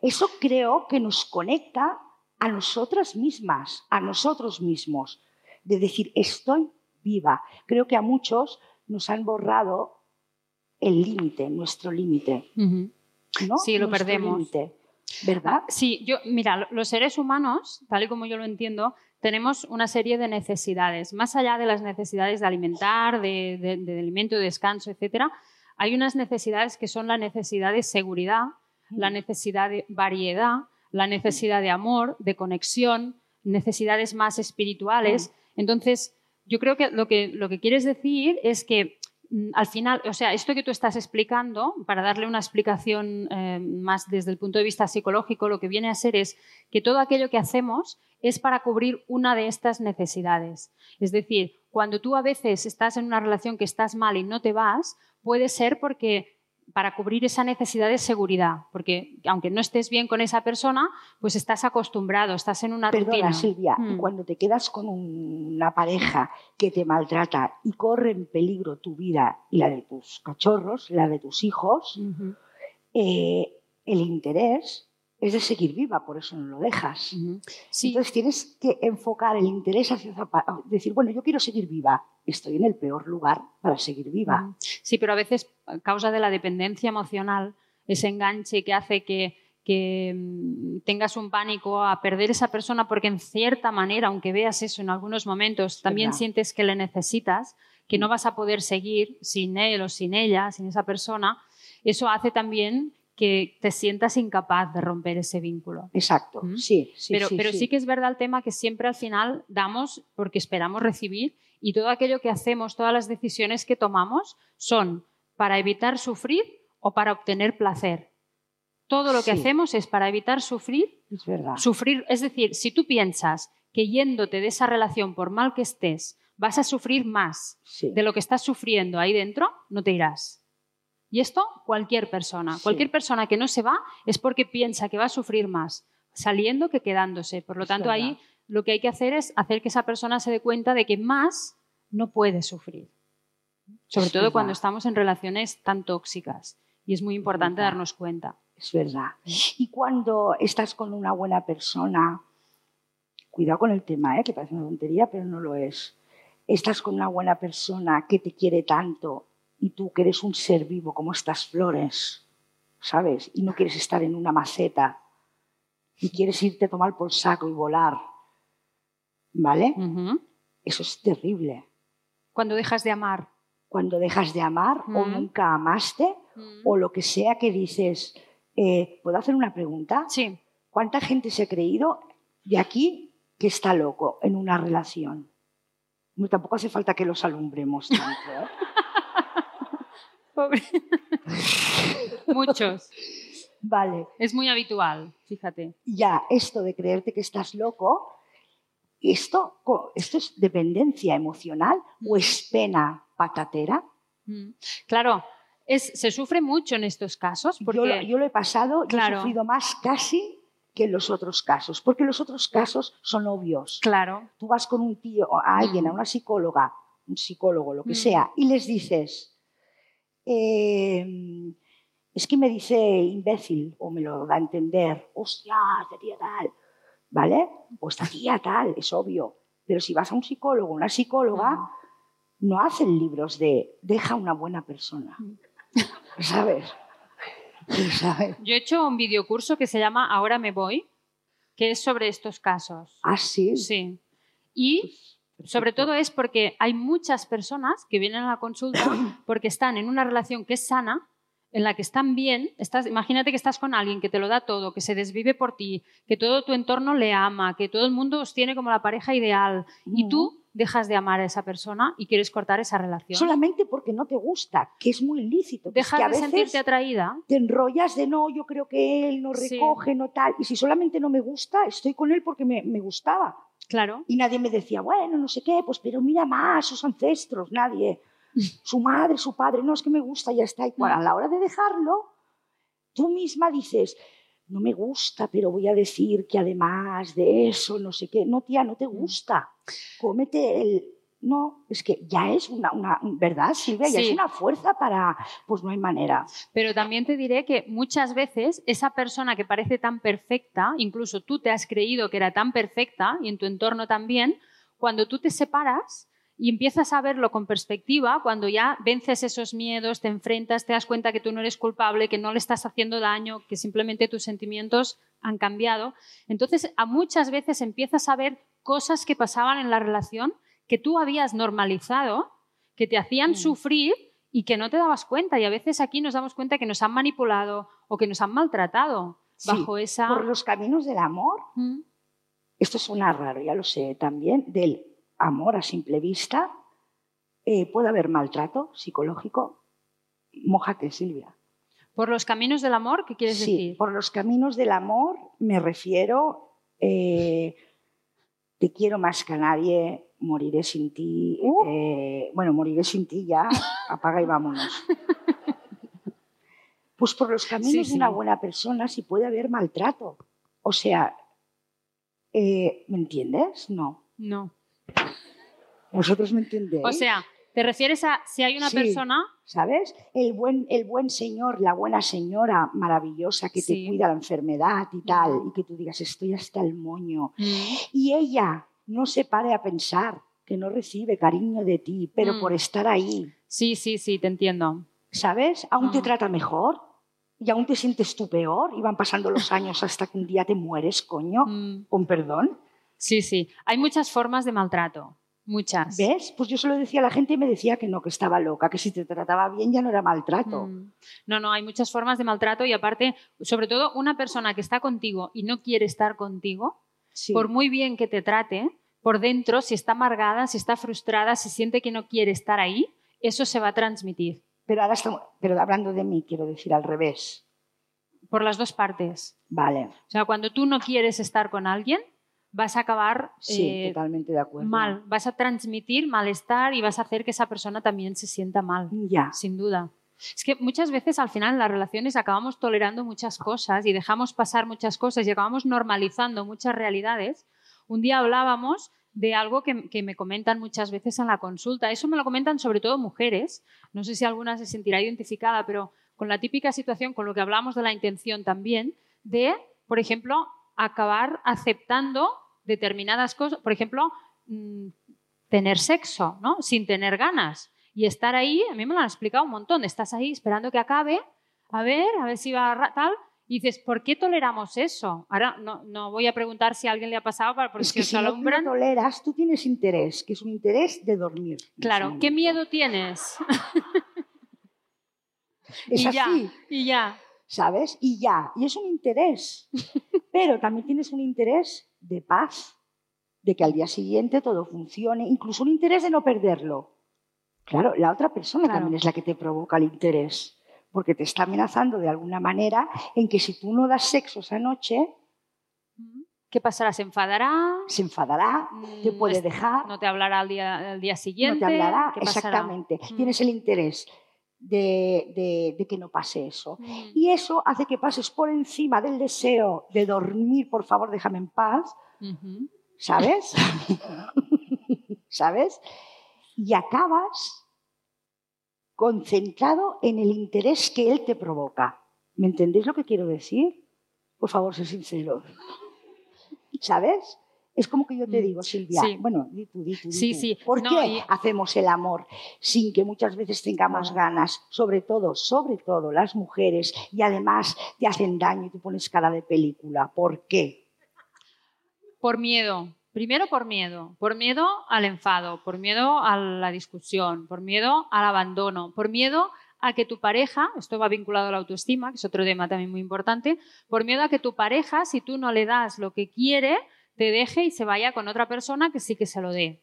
Eso creo que nos conecta a nosotras mismas, a nosotros mismos, de decir, estoy viva. Creo que a muchos nos han borrado el límite, nuestro límite. ¿no? Sí, lo perdemos. ¿Verdad? Sí, yo, mira, los seres humanos, tal y como yo lo entiendo, tenemos una serie de necesidades. Más allá de las necesidades de alimentar, de, de, alimento, de descanso, etc., hay unas necesidades que son la necesidad de seguridad, la necesidad de variedad, la necesidad de amor, de conexión, necesidades más espirituales. Entonces, yo creo que lo, que lo que quieres decir es que al final, o sea, esto que tú estás explicando, para darle una explicación eh, más desde el punto de vista psicológico, lo que viene a ser es que todo aquello que hacemos es para cubrir una de estas necesidades. Es decir, cuando tú a veces estás en una relación que estás mal y no te vas, puede ser porque para cubrir esa necesidad de seguridad, porque aunque no estés bien con esa persona, pues estás acostumbrado, estás en una Perdona, rutina. Silvia, Mm. cuando te quedas con una pareja que te maltrata y corre en peligro tu vida y la de tus cachorros, la de tus hijos, eh, el interés es de seguir viva, por eso no lo dejas. Sí, Entonces tienes que enfocar el interés hacia decir, bueno, yo quiero seguir viva, estoy en el peor lugar para seguir viva. Sí, pero a veces a causa de la dependencia emocional, ese enganche que hace que, que, mm, tengas un pánico a perder esa persona porque en cierta manera, aunque veas eso en algunos momentos, también verdad. sientes que le necesitas, que no vas a poder seguir sin él o sin ella, sin esa persona, eso hace también que te sientas incapaz de romper ese vínculo. Exacto, ¿Mm? sí, sí, pero, sí, pero sí. sí que es verdad el tema que siempre al final damos porque esperamos recibir y todo aquello que hacemos, todas las decisiones que tomamos son para evitar sufrir o para obtener placer. Todo lo que Sí. hacemos es para evitar sufrir, Es verdad. sufrir, es decir, si tú piensas que yéndote de esa relación por mal que estés, vas a sufrir más Sí. de lo que estás sufriendo ahí dentro, no te irás. Y esto cualquier persona, Sí. cualquier persona que no se va es porque piensa que va a sufrir más saliendo que quedándose. Por lo Es tanto, ahí lo que hay que hacer es hacer que esa persona se dé cuenta de que más no puede sufrir. Sobre Es todo verdad. cuando estamos en relaciones tan tóxicas. Y es muy importante darnos cuenta. Es verdad. Y cuando estás con una buena persona, cuidado con el tema, ¿eh? que parece una tontería, pero no lo es. Estás con una buena persona que te quiere tanto y tú que eres un ser vivo como estas flores, ¿sabes? Y no quieres estar en una maceta y quieres irte a tomar por saco y volar, ¿vale? Ujú. Eso es terrible. Cuando dejas de amar. Cuando dejas de amar o Mm. nunca amaste o lo que sea que dices, eh, ¿puedo hacer una pregunta? Sí. ¿Cuánta gente se ha creído de aquí que está loco en una relación? No, tampoco hace falta que los alumbremos tanto. ¿eh? Pobre. Muchos. Vale, Es muy habitual, fíjate. ya esto de creerte que estás loco, esto, esto es dependencia emocional o es pena patatera. Mm. Claro, es, se sufre mucho en estos casos porque Yo, lo- yo lo he pasado, Claro. he sufrido más casi que en los otros casos, porque los otros casos son obvios. claro, tú vas con un tío, a alguien, a Mm. una psicóloga, un psicólogo, lo que Mm. sea, y les dices, eh, es que me dice imbécil, o me lo da a entender, hostia, esta tía tal, ¿vale? O esta tía tal, es obvio. Pero si vas a un psicólogo, una psicóloga, Mm. no hacen libros de deja una buena persona, ¿sabes? ¿Sabes? yo he hecho un videocurso que se llama Ahora me voy, que es sobre estos casos. Así. Sí. Y sobre todo es porque hay muchas personas que vienen a la consulta porque están en una relación que es sana, en la que están bien. Estás, imagínate que estás con alguien que te lo da todo, que se desvive por ti, que todo tu entorno le ama, que todo el mundo os tiene como la pareja ideal y Mm. tú dejas de amar a esa persona y quieres cortar esa relación. Solamente porque no te gusta, que es muy lícito. Dejas que a de veces sentirte atraída. te enrollas de no, yo creo que él no Sí. recoge, no tal. Y si solamente no me gusta, estoy con él porque me, me gustaba. Claro. Y nadie me decía, bueno, no sé qué, pues pero mira más, sus ancestros, nadie. Su madre, su padre, no, es que me gusta, ya está. Y cuando, a la hora de dejarlo, tú misma dices, no me gusta, pero voy a decir que además de eso, no sé qué. No, tía, no te gusta. Cómete el... No, es que ya es una, una ¿verdad, Silvia? Ya Sí. es una fuerza para, pues no hay manera. Pero también te diré que muchas veces esa persona que parece tan perfecta, incluso tú te has creído que era tan perfecta y en tu entorno también, cuando tú te separas y empiezas a verlo con perspectiva, cuando ya vences esos miedos, te enfrentas, te das cuenta que tú no eres culpable, que no le estás haciendo daño, que simplemente tus sentimientos han cambiado, entonces a muchas veces empiezas a ver cosas que pasaban en la relación que tú habías normalizado, que te hacían Mm. sufrir y que no te dabas cuenta. Y a veces aquí nos damos cuenta que nos han manipulado o que nos han maltratado Sí, bajo esa... Por los caminos del amor, Mm, esto suena raro, ya lo sé también, del amor a simple vista, eh, puede haber maltrato psicológico. Mójate, Silvia. ¿Por los caminos del amor? ¿Qué quieres sí, decir? Por los caminos del amor me refiero, eh, te quiero más que a nadie, moriré sin ti. Uh. eh, bueno, moriré sin ti ya, apaga y vámonos. Pues por los caminos Sí, de una buena persona sí puede haber maltrato. O sea, eh, ¿me entiendes? No. No. ¿Vosotros me entendéis? O sea, ¿te refieres a si hay una Sí. persona? ¿Sabes? El buen, el buen señor, la buena señora maravillosa que Sí. te cuida la enfermedad y tal, y que tú digas, estoy hasta el moño. Mm, Y ella no se pare a pensar que no recibe cariño de ti, pero Mm. por estar ahí, Sí, sí, sí, te entiendo. ¿sabes? Aún te Ah. trata mejor y aún te sientes tú peor y van pasando los años hasta que un día te mueres, coño, Mm, con perdón. Sí, sí. Hay muchas formas de maltrato. Muchas. ¿Ves? Pues yo se lo decía a la gente y me decía que no, que estaba loca, que si te trataba bien ya no era maltrato. Mm. No, no, hay muchas formas de maltrato y aparte, sobre todo una persona que está contigo y no quiere estar contigo, Sí. por muy bien que te trate, por dentro, si está amargada, si está frustrada, si siente que no quiere estar ahí, eso se va a transmitir Pero ahora estamos, pero hablando de mí, quiero decir al revés. por las dos partes. Vale, O sea, cuando tú no quieres estar con alguien, vas a acabar sí, eh, totalmente de acuerdo. mal, vas a transmitir malestar y vas a hacer que esa persona también se sienta mal. Ya, Sin duda. Es que muchas veces al final en las relaciones acabamos tolerando muchas cosas y dejamos pasar muchas cosas y acabamos normalizando muchas realidades. Un día hablábamos de algo que, que me comentan muchas veces en la consulta. Eso me lo comentan sobre todo mujeres. No sé si alguna se sentirá identificada, pero con la típica situación, con lo que hablamos de la intención también, de, por ejemplo, acabar aceptando determinadas cosas. Por ejemplo, mm, tener sexo, ¿no? Sin tener ganas. Y estar ahí, a mí me lo han explicado un montón, estás ahí esperando que acabe, a ver, a ver si va a tal, y dices, ¿por qué toleramos eso? Ahora no, no voy a preguntar si a alguien le ha pasado, para- porque es que no lo toleras, tú tienes interés, que es un interés de dormir. Claro, ¿qué miedo tienes? Es y ya, así, y ya. ¿sabes? Y ya, y es un interés. Pero también tienes un interés de paz, de que al día siguiente todo funcione, incluso un interés de no perderlo. Claro, la otra persona Claro. también es la que te provoca el interés, porque te está amenazando de alguna manera en que si tú no das sexo esa noche, ¿Qué pasará? ¿Se enfadará? se enfadará, te Mm, puede dejar, ¿No te hablará al día, al día no siguiente? te hablará. Exactamente. Mm. Tienes el interés de, de- de que no pase eso. Mm. Y eso hace que pases por encima del deseo de dormir, por favor, déjame en paz. ¿sabes? ¿Sabes? Y acabas concentrado en el interés que él te provoca. ¿Me entendéis lo que quiero decir? Por favor, sé sincero. ¿Sabes? Es como que yo te Mm, digo, Silvia, sí. bueno, di tú, di tú, di Sí, tú. sí. ¿Por No, qué y- hacemos el amor sin que muchas veces tengamos ganas? Sobre todo, sobre todo las mujeres, y además te hacen daño y te pones cara de película. ¿Por qué? Por miedo. Primero por miedo. Por miedo al enfado, por miedo a la discusión, por miedo al abandono, por miedo a que tu pareja, esto va vinculado a la autoestima, que es otro tema también muy importante, por miedo a que tu pareja, si tú no le das lo que quiere, te deje y se vaya con otra persona que sí que se lo dé.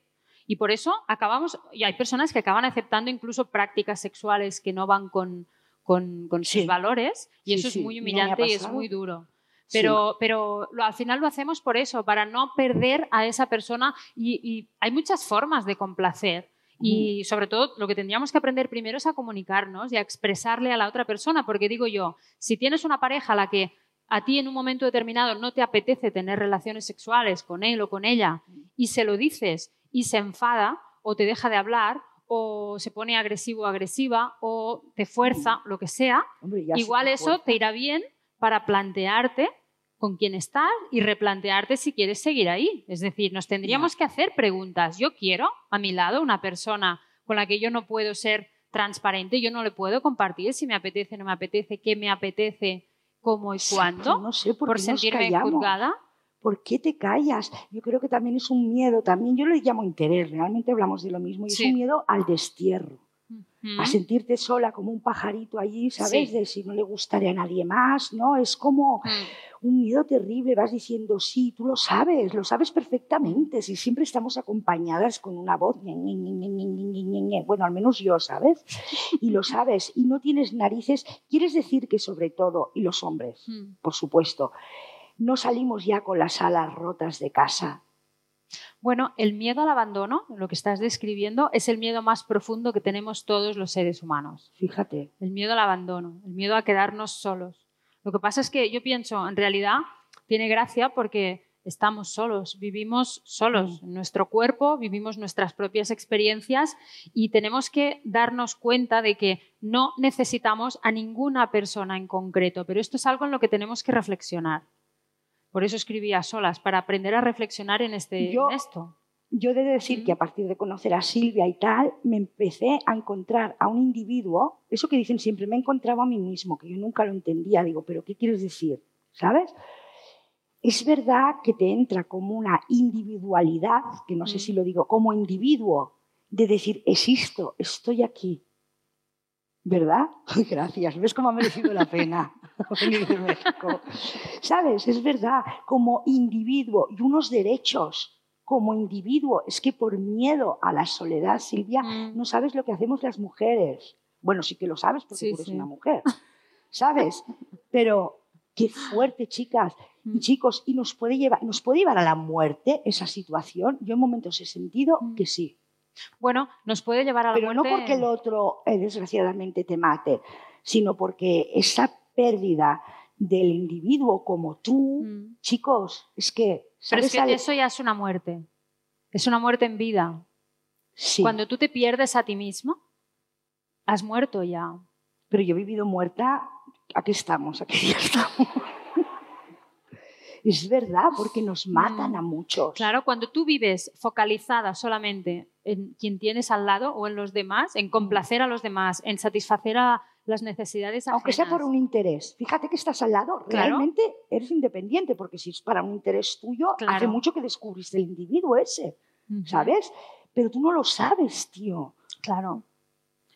Y por eso acabamos, y hay personas que acaban aceptando incluso prácticas sexuales que no van con, con, con sus valores, y Sí, eso sí, es muy no humillante y es muy duro. Pero, pero lo- al final lo hacemos por eso, para no perder a esa persona. Y, y hay muchas formas de complacer. Y sobre todo lo que tendríamos que aprender primero es a comunicarnos y a expresarle a la otra persona. Porque digo yo, si tienes una pareja a la que a ti en un momento determinado no te apetece tener relaciones sexuales con él o con ella y se lo dices y se enfada o te deja de hablar o se pone agresivo o agresiva o te fuerza, lo que sea, Hombre, igual te eso fuerza. te irá bien para plantearte con quién estás y replantearte si quieres seguir ahí. Es decir, nos tendríamos que hacer preguntas. Yo quiero a mi lado una persona con la que yo no puedo ser transparente, yo no le puedo compartir si me apetece, no me apetece, qué me apetece, cómo y cuándo, No sé por, por qué sentirme juzgada. ¿Por qué te callas? Yo creo que también es un miedo, también yo le llamo interés, realmente hablamos de lo mismo, y Sí. es un miedo al destierro. A sentirte sola como un pajarito allí, ¿sabes? De si no le gustaría a nadie más, ¿no? Es como un miedo terrible, vas diciendo, sí, tú lo sabes, lo sabes perfectamente, si siempre estamos acompañadas con una voz, bueno, al menos yo, ¿sabes? Y lo sabes, y no tienes narices, quieres decir que sobre todo, y los hombres, por supuesto, no salimos ya con las alas rotas de casa, bueno, el miedo al abandono, lo que estás describiendo, es el miedo más profundo que tenemos todos los seres humanos. Fíjate. El miedo al abandono, el miedo a quedarnos solos. Lo que pasa es que yo pienso, en realidad, tiene gracia porque estamos solos, vivimos solos mm. en nuestro cuerpo, vivimos nuestras propias experiencias y tenemos que darnos cuenta de que no necesitamos a ninguna persona en concreto, pero esto es algo en lo que tenemos que reflexionar. Por eso escribí a solas, para aprender a reflexionar en, este, esto. Yo he de decir que a partir de conocer a Silvia y tal, me empecé a encontrar a un individuo, eso que dicen siempre, me he encontrado a mí mismo, que yo nunca lo entendía, digo, pero ¿qué quieres decir? ¿Sabes? Es verdad que te entra como una individualidad, que no sé si lo digo, como individuo, de decir, existo, estoy aquí. ¿Verdad? Gracias, ¿ves cómo ha merecido la pena venir de México? ¿Sabes? Es verdad, como individuo y unos derechos como individuo. Es que por miedo a la soledad, Silvia, mm. no sabes lo que hacemos las mujeres. Bueno, sí que lo sabes porque tú eres una mujer, ¿sabes? Pero qué fuerte, chicas y mm. chicos, y nos puede llevar, nos puede llevar a la muerte esa situación. Yo en momentos he sentido mm. que sí. Bueno, nos puede llevar a la Pero muerte. Pero no porque el otro, eh, desgraciadamente, te mate, sino porque esa pérdida del individuo como tú, mm. chicos, es que... Pero es que eso ya es una muerte. Es una muerte en vida. Cuando tú te pierdes a ti mismo, has muerto ya. Pero yo he vivido muerta, aquí estamos, aquí ya estamos. Es verdad, porque nos matan a muchos. Claro, cuando tú vives focalizada solamente en quien tienes al lado o en los demás, en complacer a los demás, en satisfacer a las necesidades ajenas. Aunque sea por un interés. Fíjate que estás al lado, realmente eres independiente, porque si es para un interés tuyo, hace mucho que descubriste el individuo ese, ¿sabes? Pero tú no lo sabes, tío. Claro.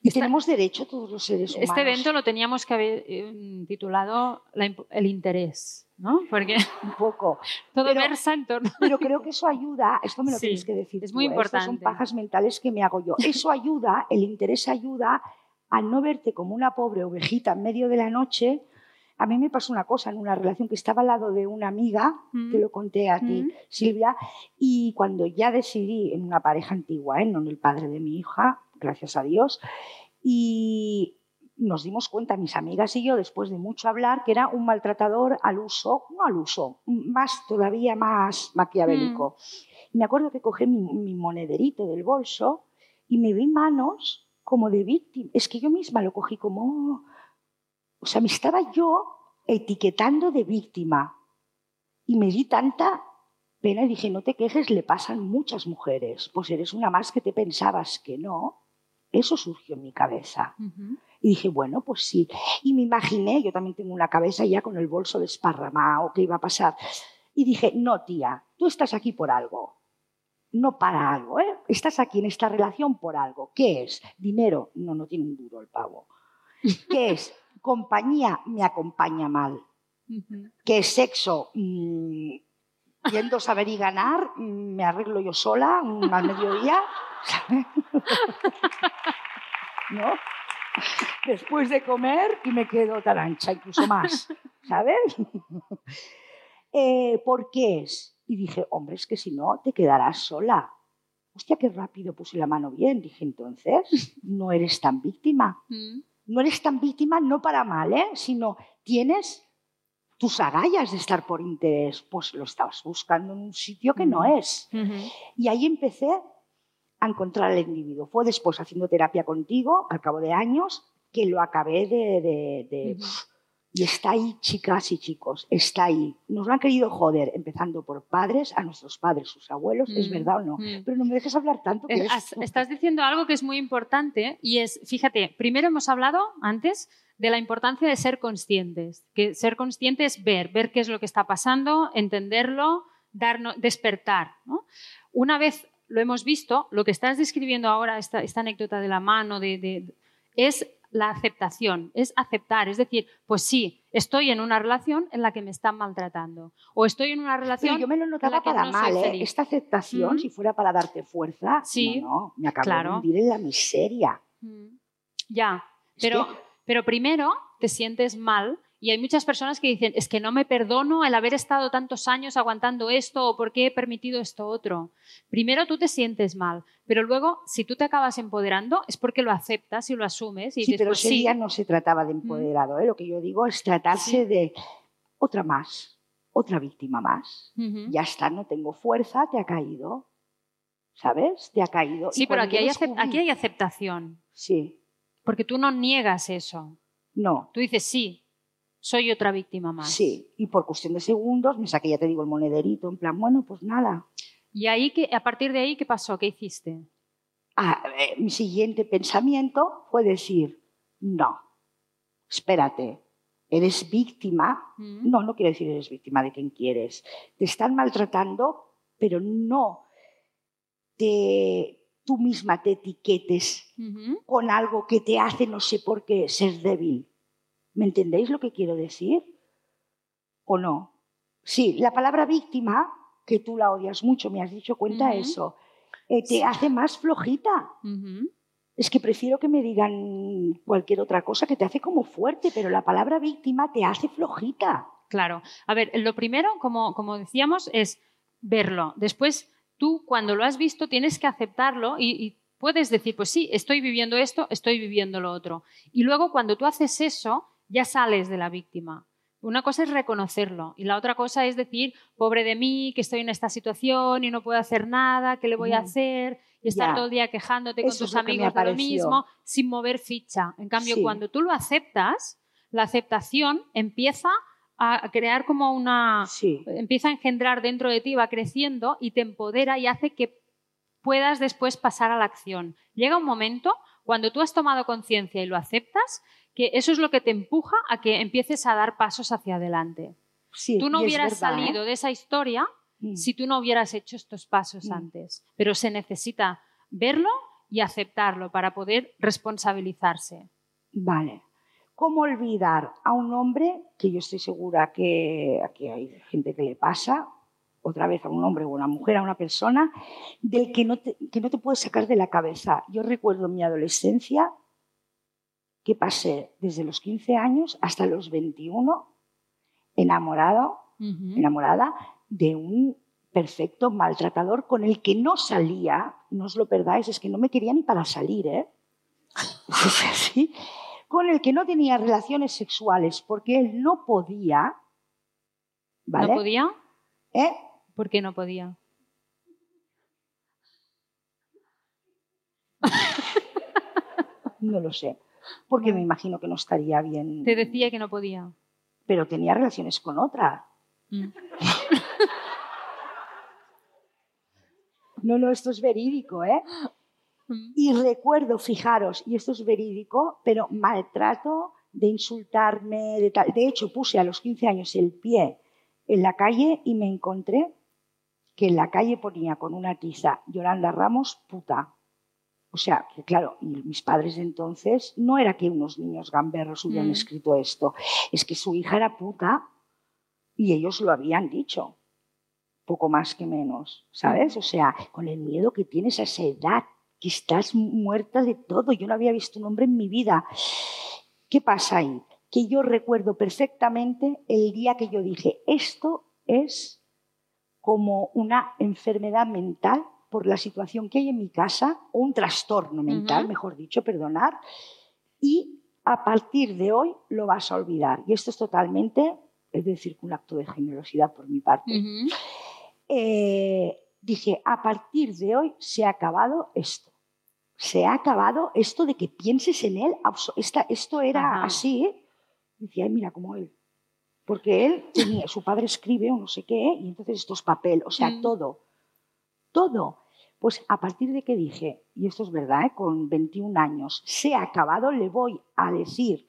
Y tenemos derecho todos los seres humanos. Este evento lo teníamos que haber eh, titulado El interés, ¿no? Porque un poco. Todo versa en torno. Pero creo que eso ayuda, esto me lo tienes que decir. Es muy importante. ¿eh? Estas son pajas mentales que me hago yo. Eso ayuda, el interés ayuda a no verte como una pobre ovejita en medio de la noche. A mí me pasó una cosa en una relación que estaba al lado de una amiga, mm. te lo conté a ti, mm. Silvia, y cuando ya decidí en una pareja antigua, ¿eh? no en el padre de mi hija, gracias a Dios. Y nos dimos cuenta, mis amigas y yo, después de mucho hablar, que era un maltratador al uso, no al uso, más todavía más maquiavélico. Mm. Me acuerdo que cogí mi, monederito del bolso y me vi manos como de víctima. Es que yo misma lo cogí como... O sea, me estaba yo etiquetando de víctima. Y me di tanta pena y dije, no te quejes, le pasan muchas mujeres. Pues eres una más que te pensabas que no. Eso surgió en mi cabeza. Y dije, bueno, pues sí. Y me imaginé, yo también tengo una cabeza ya con el bolso desparramado, ¿qué iba a pasar? Y dije, no, tía, tú estás aquí por algo. No para algo, ¿eh? Estás aquí en esta relación por algo. ¿Qué es? Dinero. No, no tiene un duro el pavo. ¿Qué es? Compañía me acompaña mal. ¿Qué es sexo? Mm, yendo saber y ganar, me arreglo yo sola al mediodía. ¿No? Después de comer y me quedo tan ancha, incluso más, ¿sabes? Eh, ¿Por qué es? Y dije, hombre, es que si no, te quedarás sola. Hostia, qué rápido puse la mano bien. Dije, entonces, no eres tan víctima. Mm. No eres tan víctima no para mal, ¿eh? sino tienes tus agallas de estar por interés. Pues lo estabas buscando en un sitio que no es. Y ahí empecé a encontrar al individuo. Fue después haciendo terapia contigo, al cabo de años, que lo acabé de... Y está ahí, chicas y chicos, está ahí. Nos lo han querido joder, empezando por padres, a nuestros padres, sus abuelos, ¿es verdad o no? Pero no me dejes hablar tanto. Que Estás diciendo algo que es muy importante y es, fíjate, primero hemos hablado antes de la importancia de ser conscientes, que ser consciente es ver, ver qué es lo que está pasando, entenderlo, darnos, despertar. Una vez lo hemos visto, lo que estás describiendo ahora, esta, esta anécdota de la mano, de, es la aceptación, es aceptar, es decir, pues sí, estoy en una relación en la que me están maltratando o estoy en una relación yo me lo notaba para mal, ¿eh? esta aceptación, si fuera para darte fuerza, sí, no, me acabo de hundir en la miseria. Ya, pero, pero primero te sientes mal y hay muchas personas que dicen, es que no me perdono el haber estado tantos años aguantando esto o por qué he permitido esto otro. Primero tú te sientes mal, pero luego si tú te acabas empoderando es porque lo aceptas y lo asumes. Y sí, pero ese día no se trataba de empoderado. ¿eh? Lo que yo digo es tratarse de otra más, otra víctima más. Ya está, no tengo fuerza, te ha caído. ¿Sabes? Te ha caído. Sí, pero aquí hay, aquí hay aceptación. Sí. Porque tú no niegas eso. No. Tú dices, sí, soy otra víctima más. Sí, y por cuestión de segundos me saqué, ya te digo, el monederito, en plan, bueno, pues nada. ¿Y ahí que, a partir de ahí qué pasó? ¿Qué hiciste? Ah, eh, mi siguiente pensamiento fue decir, no, espérate, eres víctima. Mm. No, no quiero decir eres víctima de quien quieres. Te están maltratando, pero no te, tú misma te etiquetes con algo que te hace no sé por qué ser débil. ¿Me entendéis lo que quiero decir? ¿O no? Sí, la palabra víctima, que tú la odias mucho, me has dicho cuenta eso, eh, te hace más flojita. Es que prefiero que me digan cualquier otra cosa que te hace como fuerte, pero la palabra víctima te hace flojita. Claro. A ver, lo primero, como, como decíamos, es verlo. Después, tú cuando lo has visto tienes que aceptarlo y, y puedes decir, pues sí, estoy viviendo esto, estoy viviendo lo otro. Y luego cuando tú haces eso, ya sales de la víctima. Una cosa es reconocerlo y la otra cosa es decir, pobre de mí, que estoy en esta situación y no puedo hacer nada, ¿qué le voy a hacer? Y estar todo el día quejándote con tus amigos de lo mismo sin mover ficha. En cambio, cuando tú lo aceptas, la aceptación empieza a crear como una... empieza a engendrar dentro de ti, va creciendo y te empodera y hace que puedas después pasar a la acción. Llega un momento, cuando tú has tomado conciencia y lo aceptas, que eso es lo que te empuja a que empieces a dar pasos hacia adelante. tú no hubieras salido ¿eh? de esa historia mm. si tú no hubieras hecho estos pasos mm. antes, pero se necesita verlo y aceptarlo para poder responsabilizarse. Vale. ¿Cómo olvidar a un hombre, que yo estoy segura que aquí hay gente que le pasa, otra vez a un hombre o a una mujer, a una persona, del que no te, que no te puedes sacar de la cabeza? Yo recuerdo mi adolescencia que pasé desde los 15 años hasta los 21 enamorado, enamorada de un perfecto maltratador con el que no salía, no os lo perdáis, es que no me quería ni para salir, ¿eh? Con el que no tenía relaciones sexuales porque él no podía. ¿vale? ¿No podía? ¿Eh? ¿Por qué no podía? no lo sé porque me imagino que no estaría bien. Te decía que no podía. Pero tenía relaciones con otra. Mm. no, no, esto es verídico, ¿eh? Mm. Y recuerdo, fijaros, y esto es verídico, pero maltrato de insultarme, de tal. De hecho, puse a los 15 años el pie en la calle y me encontré que en la calle ponía con una tiza Yolanda Ramos, puta. O sea, que claro, mis padres entonces no era que unos niños gamberros hubieran mm. escrito esto, es que su hija era puta y ellos lo habían dicho, poco más que menos, ¿sabes? O sea, con el miedo que tienes a esa edad, que estás muerta de todo, yo no había visto un hombre en mi vida. ¿Qué pasa ahí? Que yo recuerdo perfectamente el día que yo dije, esto es como una enfermedad mental por la situación que hay en mi casa, o un trastorno mental, mejor dicho, perdonar, y a partir de hoy lo vas a olvidar. Y esto es totalmente, es decir, un acto de generosidad por mi parte. Eh, dije, a partir de hoy se ha acabado esto. Se ha acabado esto de que pienses en él. esto era así. ¿eh? Decía, mira, como él. Porque él tenía, su padre escribe o no sé qué, y entonces esto es papel, o sea, mm. todo. Todo. Pues a partir de que dije, y esto es verdad, ¿eh? con 21 años, se ha acabado, le voy a decir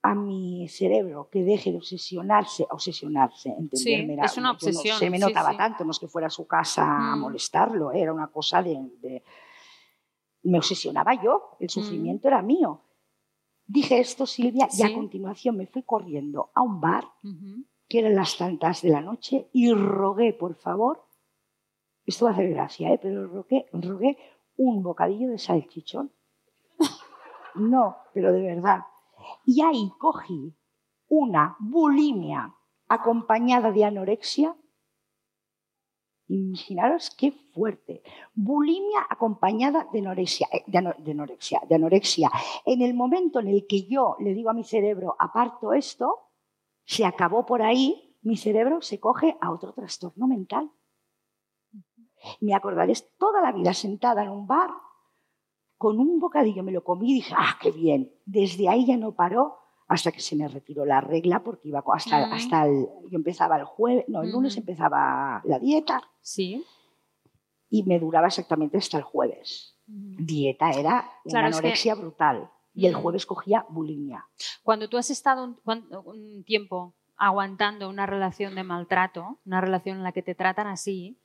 a mi cerebro que deje de obsesionarse, obsesionarse, entenderme. Sí, es una obsesión. No, se me notaba sí. tanto, no es que fuera a su casa a Mm. molestarlo, era una cosa de, de- Me obsesionaba yo, el sufrimiento era mío. Dije esto, Silvia, y a continuación me fui corriendo a un bar, que eran las tantas de la noche, y rogué, por favor, esto va a hacer gracia, ¿eh? pero rogué, rogué un bocadillo de salchichón. No, pero de verdad. Y ahí cogí una bulimia acompañada de anorexia. Imaginaros qué fuerte. Bulimia acompañada de anorexia, eh, de anorexia, de anorexia. En el momento en el que yo le digo a mi cerebro, aparto esto, se acabó por ahí, mi cerebro se coge a otro trastorno mental. Me acordaré toda la vida sentada en un bar con un bocadillo, me lo comí y dije, ah, qué bien. Desde ahí ya no paró hasta que se me retiró la regla porque iba hasta, hasta el, yo empezaba el jueves, no, el lunes empezaba la dieta Sí. y me duraba exactamente hasta el jueves. Dieta era una Claro, es que- anorexia brutal y el jueves cogía bulimia. Cuando tú has estado un tiempo aguantando una relación de maltrato, una relación en la que te tratan así,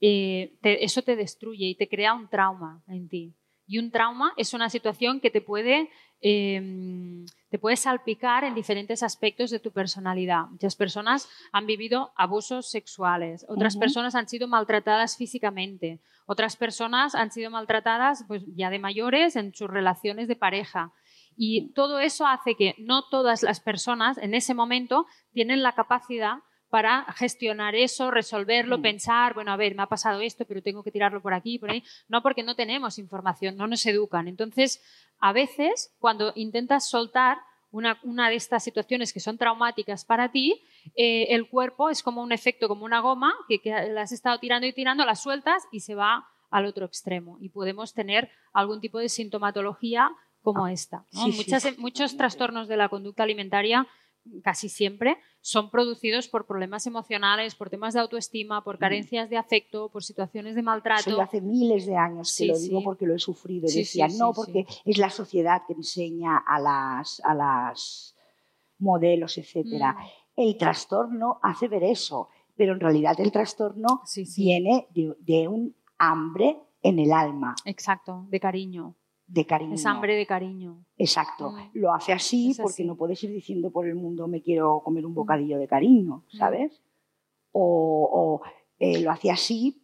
eh, te- eso te destruye y te crea un trauma en ti. Y un trauma es una situación que te puede, eh, te puede salpicar en diferentes aspectos de tu personalidad. Muchas personas han vivido abusos sexuales, otras personas han sido maltratadas físicamente, otras personas han sido maltratadas pues, ya de mayores en sus relaciones de pareja. Y todo eso hace que no todas las personas en ese momento tienen la capacidad para gestionar eso, resolverlo, Mm. pensar, bueno, a ver, me ha pasado esto, pero tengo que tirarlo por aquí, por ahí. No porque no tenemos información, no nos educan. Entonces, a veces, cuando intentas soltar una, una de estas situaciones que son traumáticas para ti, eh, el cuerpo es como un efecto, como una goma, que, que la has estado tirando y tirando, la sueltas y se va al otro extremo. Y podemos tener algún tipo de sintomatología como esta. ¿no? Sí, sí, Muchas- sí, muchos trastornos de la conducta alimentaria casi siempre son producidos por problemas emocionales, por temas de autoestima, por carencias de afecto, por situaciones de Eso maltrato. yo hace miles de años que Sí, lo digo sí. porque lo he sufrido. Sí, no, porque es la sociedad que enseña a las, a las modelos, etcétera. Mm, El trastorno hace ver eso, pero en realidad el trastorno viene de, de un hambre en el alma, Exacto, de cariño. De cariño. Es hambre de cariño. Exacto. Mm. Lo hace así Es porque así. no puedes ir diciendo por el mundo me quiero comer un bocadillo de cariño, Mm. ¿sabes? O, o, eh, lo hace así,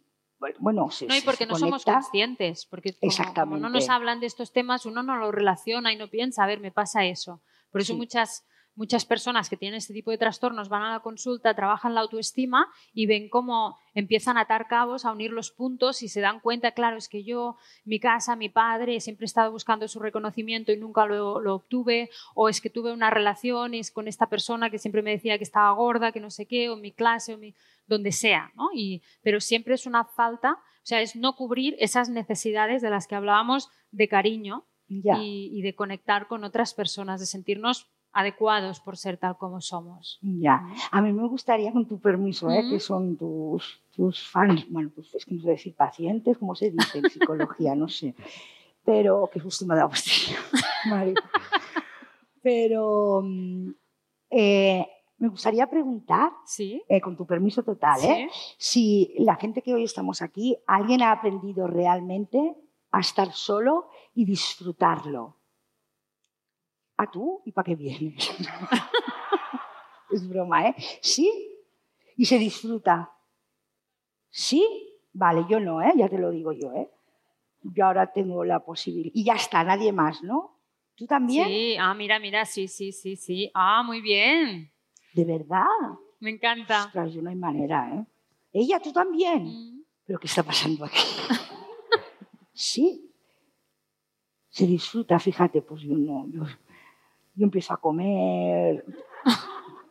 bueno, se, No, y porque se no somos conscientes, porque como, como no Exactamente. nos hablan de estos temas, uno no lo relaciona y no piensa, a ver, me pasa eso. Por eso Sí. muchas, muchas personas que tienen este tipo de trastornos van a la consulta, trabajan la autoestima y ven cómo empiezan a atar cabos, a unir los puntos y se dan cuenta, claro, es que yo, mi casa, mi padre, siempre he estado buscando su reconocimiento y nunca lo, lo obtuve, o es que tuve una relación y es con esta persona que siempre me decía que estaba gorda, que no sé qué, o mi clase, o mi, donde sea, ¿no? Y, pero siempre es una falta, o sea, es no cubrir esas necesidades de las que hablábamos de cariño y de conectar con otras personas, de sentirnos adecuados por ser tal como somos. Ya. A mí me gustaría, con tu permiso, ¿eh? Que son tus, tus fans, bueno, pues es que no sé decir pacientes, como se dice en psicología, no sé. Pero, que justo me ha dado fastidio, Mari. Pero mm, eh, me gustaría preguntar, Sí. eh, con tu permiso total, ¿eh? si la gente que hoy estamos aquí, alguien ha aprendido realmente a estar solo y disfrutarlo. ¿A tú? ¿Y para qué vienes? es broma, ¿eh? ¿Sí? Y se disfruta. ¿Sí? Vale, yo no, ¿eh? Ya te lo digo yo, ¿eh? Yo ahora tengo la posibilidad. Y ya está, nadie más, ¿no? ¿Tú también? Sí, ah, mira, mira, sí, sí, sí, sí. Ah, muy bien. ¿De verdad? Me encanta. Ostras, yo no hay manera, ¿eh? Ella, tú también. Mm. ¿Pero qué está pasando aquí? sí. Se disfruta, fíjate, pues yo no. Yo, yo empiezo a comer.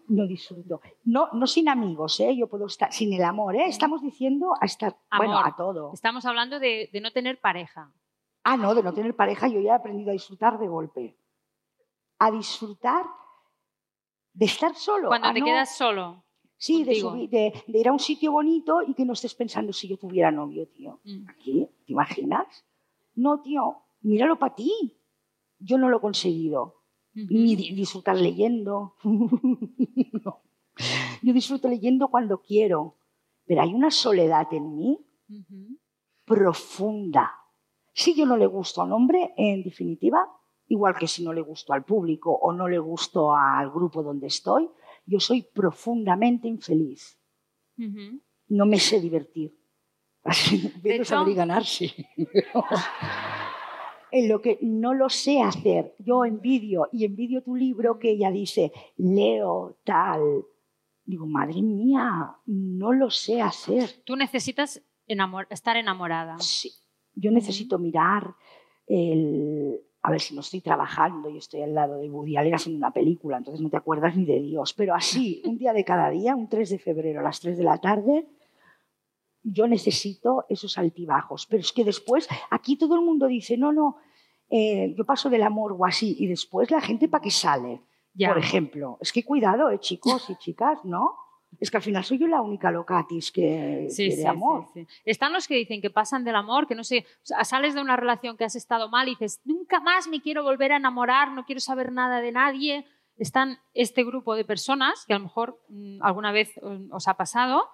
No disfruto. No, no sin amigos, ¿eh? Yo puedo estar sin el amor, ¿eh? Estamos diciendo a estar. Bueno, a todo. Estamos hablando de, de no tener pareja. Ah, no, de no tener pareja, yo ya he aprendido a disfrutar de golpe. A disfrutar de estar solo. Cuando te no- quedas solo. Sí, de, subir- de- de ir a un sitio bonito y que no estés pensando si yo tuviera novio, tío. Mm. ¿Aquí? ¿Te imaginas? No, tío, míralo para ti. Yo no lo he conseguido. Ni disfrutar leyendo. no. Yo disfruto leyendo cuando quiero, pero hay una soledad en mí profunda. Si yo no le gusto a un hombre, en definitiva, igual que si no le gusto al público o no le gusto al grupo donde estoy, yo soy profundamente infeliz. No me sé divertir. Así, de saber ganarse. en lo que no lo sé hacer. Yo envidio y envidio tu libro que ella dice, leo tal. Digo, madre mía, no lo sé hacer. Tú necesitas estar enamorada. Sí, yo necesito mirar el, a ver si no estoy trabajando y estoy al lado de Woody Allen haciendo una película, entonces no te acuerdas ni de Dios, pero así, un día de cada día, un 3 de febrero a las 3 de la tarde, yo necesito esos altibajos, pero es que después aquí todo el mundo dice, no, no, eh, yo paso del amor o así, y después la gente para qué sale, por ejemplo. Es que cuidado, eh, chicos y chicas, ¿no? Es que al final soy yo la única locatis que sí, de amor. Están los que dicen que pasan del amor, que no sé, sales de una relación que has estado mal y dices, nunca más me quiero volver a enamorar, no quiero saber nada de nadie. Están este grupo de personas que a lo mejor mm, alguna vez mm, os ha pasado.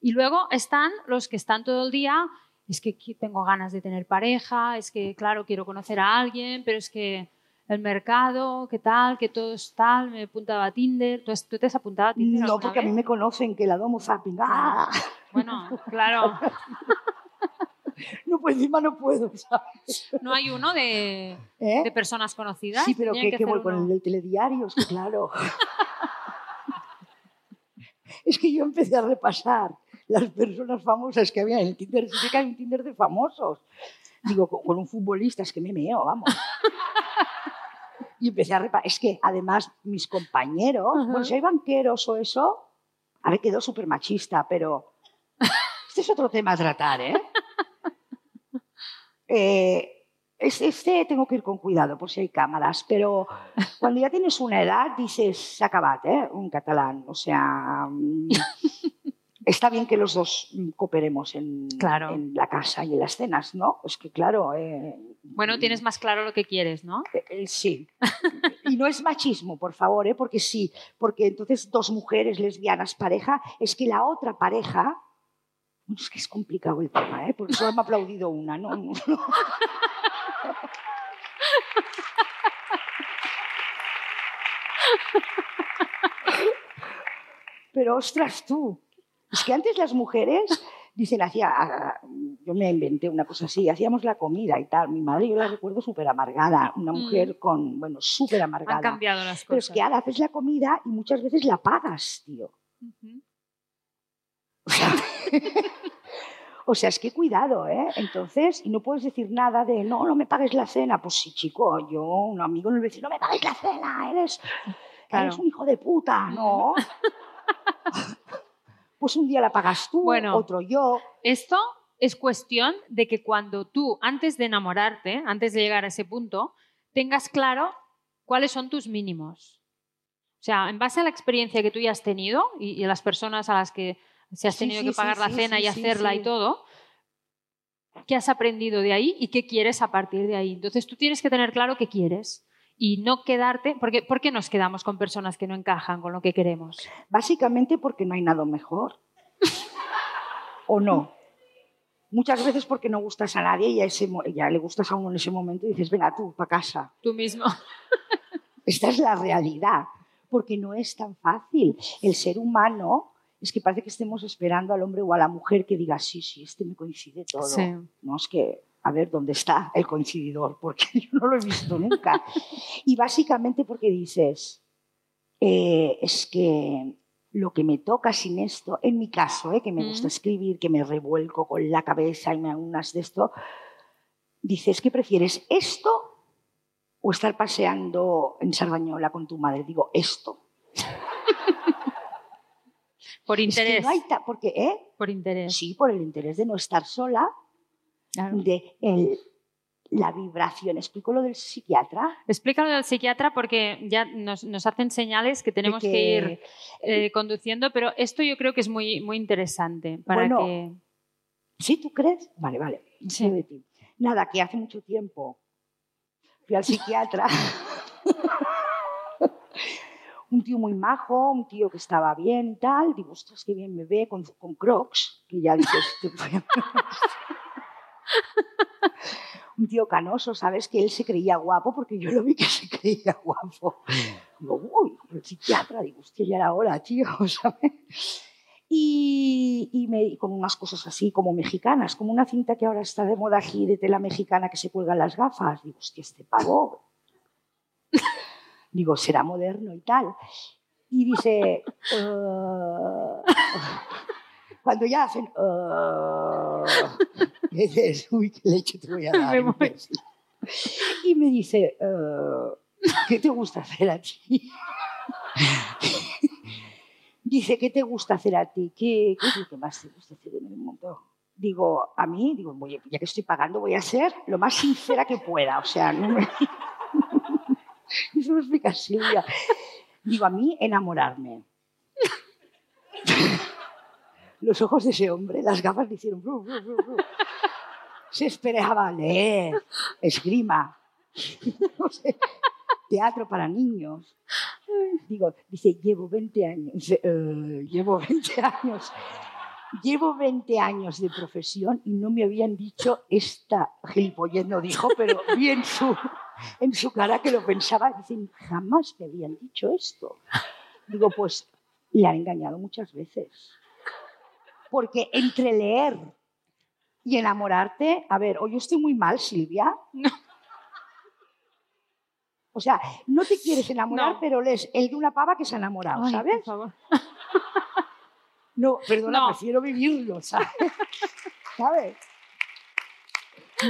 Y luego están los que están todo el día, es que tengo ganas de tener pareja, es que, claro, quiero conocer a alguien, pero es que el mercado, qué tal, que todo es tal, me apuntaba a Tinder. ¿Tú, te has apuntado a Tinder? No, porque a mí me conocen que la domo zapping. ¡Ah! Bueno, claro. no, pues encima no puedo, ¿sabes? ¿No hay uno de, ¿Eh? de personas conocidas? Sí, pero que, que voy con el del telediario, claro. es que yo empecé a repasar las personas famosas que había en el Tinder. Sí que hay un Tinder de famosos. Digo, con, un futbolista, es que me meo, vamos. Y empecé a reparar. Es que además mis compañeros, bueno, si hay banqueros o eso, a ver, quedó súper machista, pero este es otro tema a tratar, ¿eh? eh este tengo que ir con cuidado por si hay cámaras, pero cuando ya tienes una edad dices, acabat, ¿eh? Un catalán, o sea, mm, está bien que los dos cooperemos en, en, la casa y en las cenas, ¿no? Es que claro... Eh, bueno, tienes más claro lo que quieres, ¿no? Eh, eh, sí. y no es machismo, por favor, ¿eh? porque sí, porque entonces dos mujeres lesbianas pareja, es que la otra pareja... Es que es complicado el tema, ¿eh? porque solo me ha aplaudido una, ¿no? Pero ostras tú, es que antes las mujeres, dicen, hacía, yo me inventé una cosa así, hacíamos la comida y tal. Mi madre yo la recuerdo súper amargada, una mm. mujer con, bueno, súper amargada. Han cambiado las cosas. Pero es que ahora haces la comida y muchas veces la pagas, tío. o, sea, es que cuidado, ¿eh? Entonces, y no puedes decir nada de, no, no me pagues la cena. Pues sí, chico, yo, un amigo no le decir, no me pagues la cena, eres, eres un hijo de puta, ¿no? pues un día la pagas tú, otro yo. Esto es cuestión de que cuando tú, antes de enamorarte, antes de llegar a ese punto, tengas claro cuáles son tus mínimos. O sea, en base a la experiencia que tú ya has tenido y, a las personas a las que se has tenido que pagar la cena y hacerla y todo, ¿qué has aprendido de ahí y qué quieres a partir de ahí? Entonces tú tienes que tener claro qué quieres y no quedarte, porque ¿por qué nos quedamos con personas que no encajan con lo que queremos? Básicamente porque no hay nada mejor. ¿O no? Muchas veces porque no gustas a nadie y ese, ya le gustas a uno en ese momento y dices, venga tú, para casa. Tú mismo. Esta es la realidad, porque no es tan fácil. El ser humano es que parece que estemos esperando al hombre o a la mujer que diga, sí, sí, este me coincide todo. No es que a ver dónde está el coincididor, porque yo no lo he visto nunca. y básicamente porque dices, eh, es que lo que me toca sin esto, en mi caso, eh, que me gusta escribir, que me revuelco con la cabeza y me unas de esto, dices que prefieres esto o estar paseando en Sardañola con tu madre. Digo, esto. por interés. porque, ¿eh? Por interés. Sí, por el interés de no estar sola de la vibración. ¿Explico lo del psiquiatra? Explícalo del psiquiatra porque ya nos, hacen señales que tenemos que, ir eh, conduciendo, pero esto yo creo que es muy, muy interesante para que... ¿Sí, tú crees? Vale, vale. Nada, que hace mucho tiempo fui al psiquiatra. un tío muy majo, un tío que estaba bien y tal. Digo, ostras, qué bien me ve con, con crocs, que ya dices... un tío canoso, ¿sabes? Que él se creía guapo porque yo lo vi que se creía guapo. Digo, uy, el psiquiatra, digo, hostia, ya era hora, tío, ¿sabes? Y, y, me, con unas cosas así como mexicanas, como una cinta que ahora está de moda aquí de tela mexicana que se cuelgan las gafas. Digo, hostia, este pavo. Digo, será moderno y tal. Y dice, uh... cuando ya hacen, uh... uy, qué leche te voy a dar. y me dice, uh... ¿qué te gusta hacer a ti? Dice, ¿qué te gusta hacer a ti? ¿Qué, qué es lo que más te gusta hacer en el mundo? Digo, a mí, digo, ya que estoy pagando, voy a ser lo más sincera que pueda. O sea, no me... Eso lo explica Silvia. Digo, a mí, enamorarme. Los ojos de ese hombre, las gafas le hicieron... Se esperaba leer, esgrima, teatro para niños. Digo, dice, llevo 20 años, uh, llevo 20 años, llevo 20 años de profesión y no me habían dicho esta gilipollez, no dijo, pero vi en su, en su cara que lo pensaba, dicen, jamás me habían dicho esto. Digo, pues le han engañado muchas veces. Porque entre leer y enamorarte, a ver, hoy estoy muy mal, Silvia. No. O sea, no te quieres enamorar, pero lees el de una pava que se ha enamorado, ¿sabes? Por favor. No, perdona, prefiero vivirlo, ¿sabes? ¿Sabes?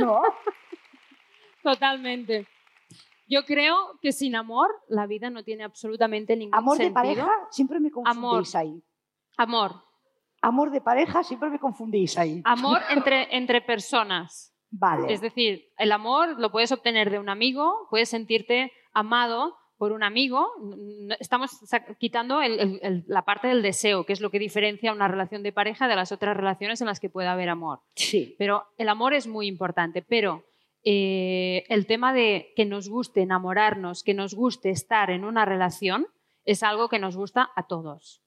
No. Totalmente. Yo creo que sin amor la vida no tiene absolutamente ningún amor sentido. Amor de pareja siempre me confundís ahí. Amor. Amor de pareja siempre me confundís ahí. Amor entre, entre personas. Vale. Es decir, el amor lo puedes obtener de un amigo, puedes sentirte amado por un amigo. Estamos quitando la parte del deseo, que es lo que diferencia una relación de pareja de las otras relaciones en las que puede haber amor. Sí. Pero el amor es muy importante. Pero eh, el tema de que nos guste enamorarnos, que nos guste estar en una relación, es algo que nos gusta a todos.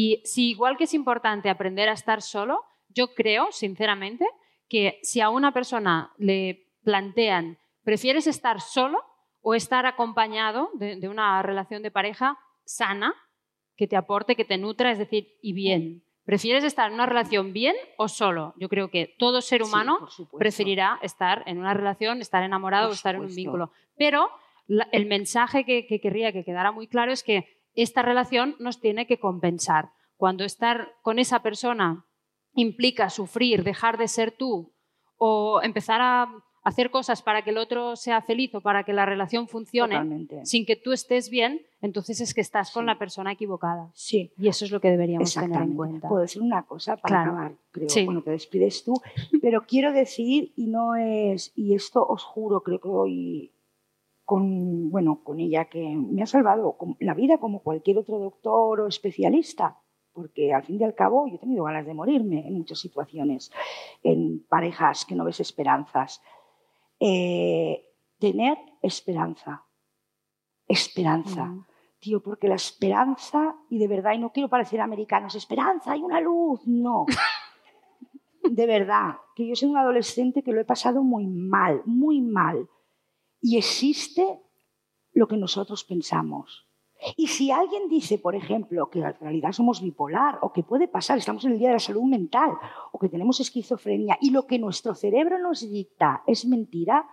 Y si igual que es importante aprender a estar solo, yo creo, sinceramente, que si a una persona le plantean, ¿prefieres estar solo o estar acompañado de, una relación de pareja sana, que te aporte, que te nutra, es decir, y bien? ¿Prefieres estar en una relación bien o solo? Yo creo que todo ser humano preferirá estar en una relación, estar enamorado o estar en un vínculo. Pero el mensaje que, que querría que quedara muy claro es que esta relación nos tiene que compensar. Cuando estar con esa persona implica sufrir, dejar de ser tú o empezar a hacer cosas para que el otro sea feliz o para que la relación funcione sin que tú estés bien, entonces es que estás con la persona equivocada. Sí. Y eso es lo que deberíamos tener en cuenta. Puedo decir una cosa para acabar, creo. Bueno, te despides tú, pero quiero decir, y no es, y esto os juro, creo que hoy con, bueno, con ella que me ha salvado la vida como cualquier otro doctor o especialista porque al fin y al cabo yo he tenido ganas de morirme en muchas situaciones, en parejas que no ves esperanzas. Eh, tener esperanza, esperanza, tío, porque la esperanza, y de verdad, y no quiero parecer americanos, esperanza, hay una luz, no. de verdad, que yo soy un adolescente que lo he pasado muy mal, muy mal. Y existe lo que nosotros pensamos. Y si alguien dice, por ejemplo, que en realidad somos bipolar o que puede pasar, estamos en el Día de la Salud Mental o que tenemos esquizofrenia y lo que nuestro cerebro nos dicta es mentira,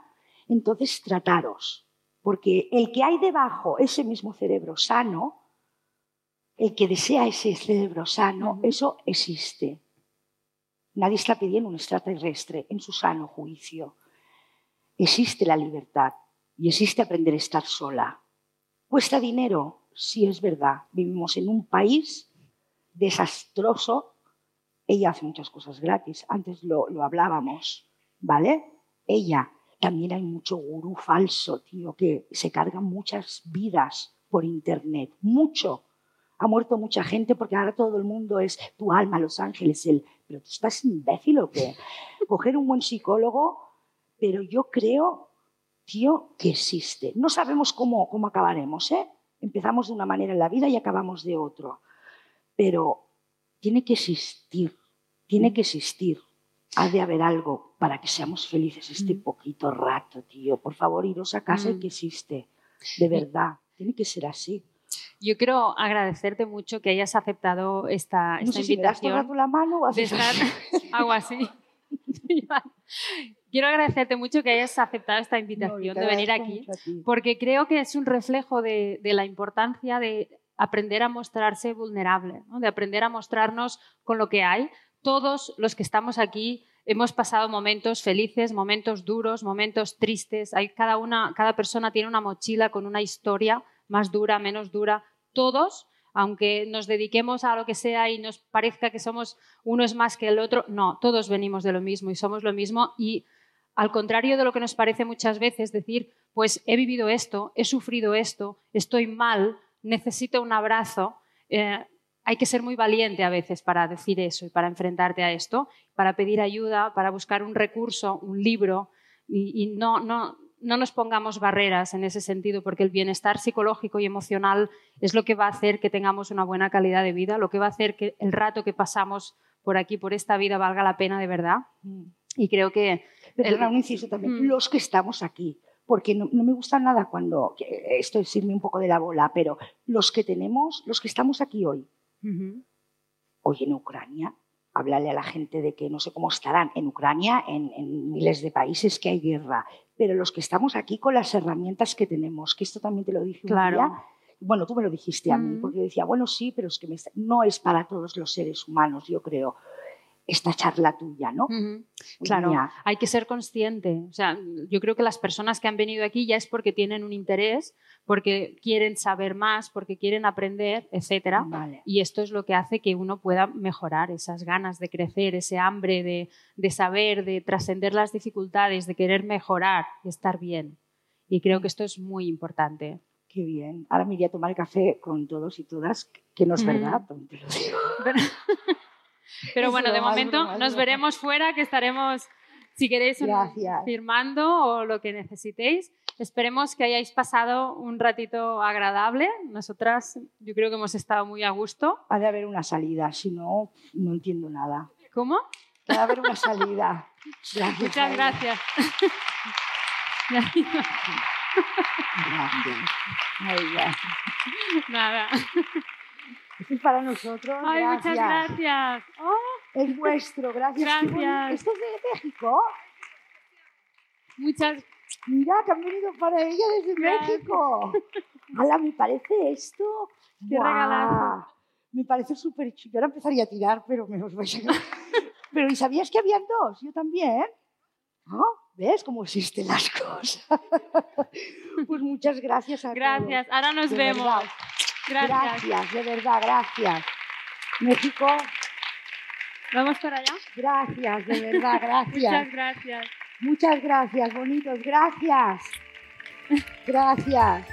entonces trataros. Porque el que hay debajo, ese mismo cerebro sano, el que desea ese cerebro sano, eso existe. Nadie está pidiendo un extraterrestre en su sano juicio. Existe la libertad y existe aprender a estar sola ¿Cuesta dinero? Sí, es verdad. Vivimos en un país desastroso. Ella hace muchas cosas gratis. Antes lo, hablábamos, ¿vale? Ella. También hay mucho gurú falso, tío, que se carga muchas vidas por Internet. Mucho. Ha muerto mucha gente porque ahora todo el mundo es tu alma, Los Ángeles, el... Pero tú estás imbécil o qué? Coger un buen psicólogo, pero yo creo tío, que existe. No sabemos cómo, cómo acabaremos, ¿eh? Empezamos de una manera en la vida y acabamos de otro. Pero tiene que existir, tiene que existir. Ha de haber algo para que seamos felices este Mm. poquito rato, tío. Por favor, iros a casa y Mm. que existe. De verdad, tiene que ser así. Yo quiero agradecerte mucho que hayas aceptado esta, No esta sé si me das invitación la mano o de haces estar así. algo así. Quiero agradecerte mucho que hayas aceptado esta No, invitación te de venir aquí, porque creo que es un reflejo de, de la importancia de aprender a mostrarse vulnerable, ¿no? de aprender a mostrarnos con lo que hay. Todos los que estamos aquí hemos pasado momentos felices, momentos duros, momentos tristes. Hay cada, una, cada persona tiene una mochila con una historia más dura, menos dura. Todos, aunque nos dediquemos a lo que sea y nos parezca que somos uno es más que el otro, no, todos venimos de lo mismo y somos lo mismo y al contrario de lo que nos parece muchas veces decir, pues he vivido esto, he sufrido esto, estoy mal, necesito un abrazo. eh, hay que ser muy valiente a veces para decir eso y para enfrentarte a esto, para pedir ayuda, para buscar un recurso, un libro y, y no, no, no nos pongamos barreras en ese sentido, porque el bienestar psicológico y emocional es lo que va a hacer que tengamos una buena calidad de vida, lo que va a hacer que el rato que pasamos por aquí, por esta vida, valga la pena de verdad. Mm. Y creo que Perdona, El- un inciso también. Mm. Los que estamos aquí. Porque no, no me gusta nada cuando. que Esto es irme un poco de la bola, pero los que tenemos, los que estamos aquí hoy, hoy en Ucrania, háblale a la gente de que no sé cómo estarán en Ucrania, en, en miles de países que hay guerra, pero los que estamos aquí con las herramientas que tenemos, que esto también te lo dije un Claro. día, bueno, tú me lo dijiste a mí, Mm. porque yo decía, bueno, sí, pero es que me está- no es para todos los seres humanos, yo creo, esta charla tuya, ¿no? Ujú. Claro, hay que ser consciente. O sea, yo creo que las personas que han venido aquí ya es porque tienen un interés, porque quieren saber más, porque quieren aprender, etcétera. Vale. Y esto es lo que hace que uno pueda mejorar esas ganas de crecer, ese hambre de, de saber, de trascender las dificultades, de querer mejorar y estar bien. Y creo que esto es muy importante. Qué bien. Ahora me iría a tomar café con todos y todas, que no es Mm. verdad, te lo digo. Pero, pero bueno, de momento nos veremos fuera, que estaremos, si queréis, Gracias. firmando o lo que necesitéis. Esperemos que hayáis pasado un ratito agradable. Nosotras, yo creo que hemos estado muy a gusto. Ha de haber una salida, si no, no entiendo nada. ¿Cómo? Ha de haber una salida. Gracias. Muchas gracias. Gracias. Aida. Nada. Esto es para nosotros. Ay, gracias. muchas gracias. Oh, Es vuestro, gracias. Gracias. ¿Esto es de México? muchas Mira, que han venido para ella desde Gracias. México. Hala, me parece esto. Qué ¡Guau! regalazo. Me parece súper chulo. Ahora empezaría a tirar, pero me os vais a... Pero ¿y sabías que habían dos? Yo también. ¿No? ¿Ves cómo existen las cosas? Pues muchas gracias a todos. gracias. Ahora nos De vemos. verdad. Gracias. Gracias, de verdad, gracias. México, ¿Vamos para allá? gracias, de verdad, Muchas gracias. gracias. Muchas gracias, bonitos, gracias. Gracias.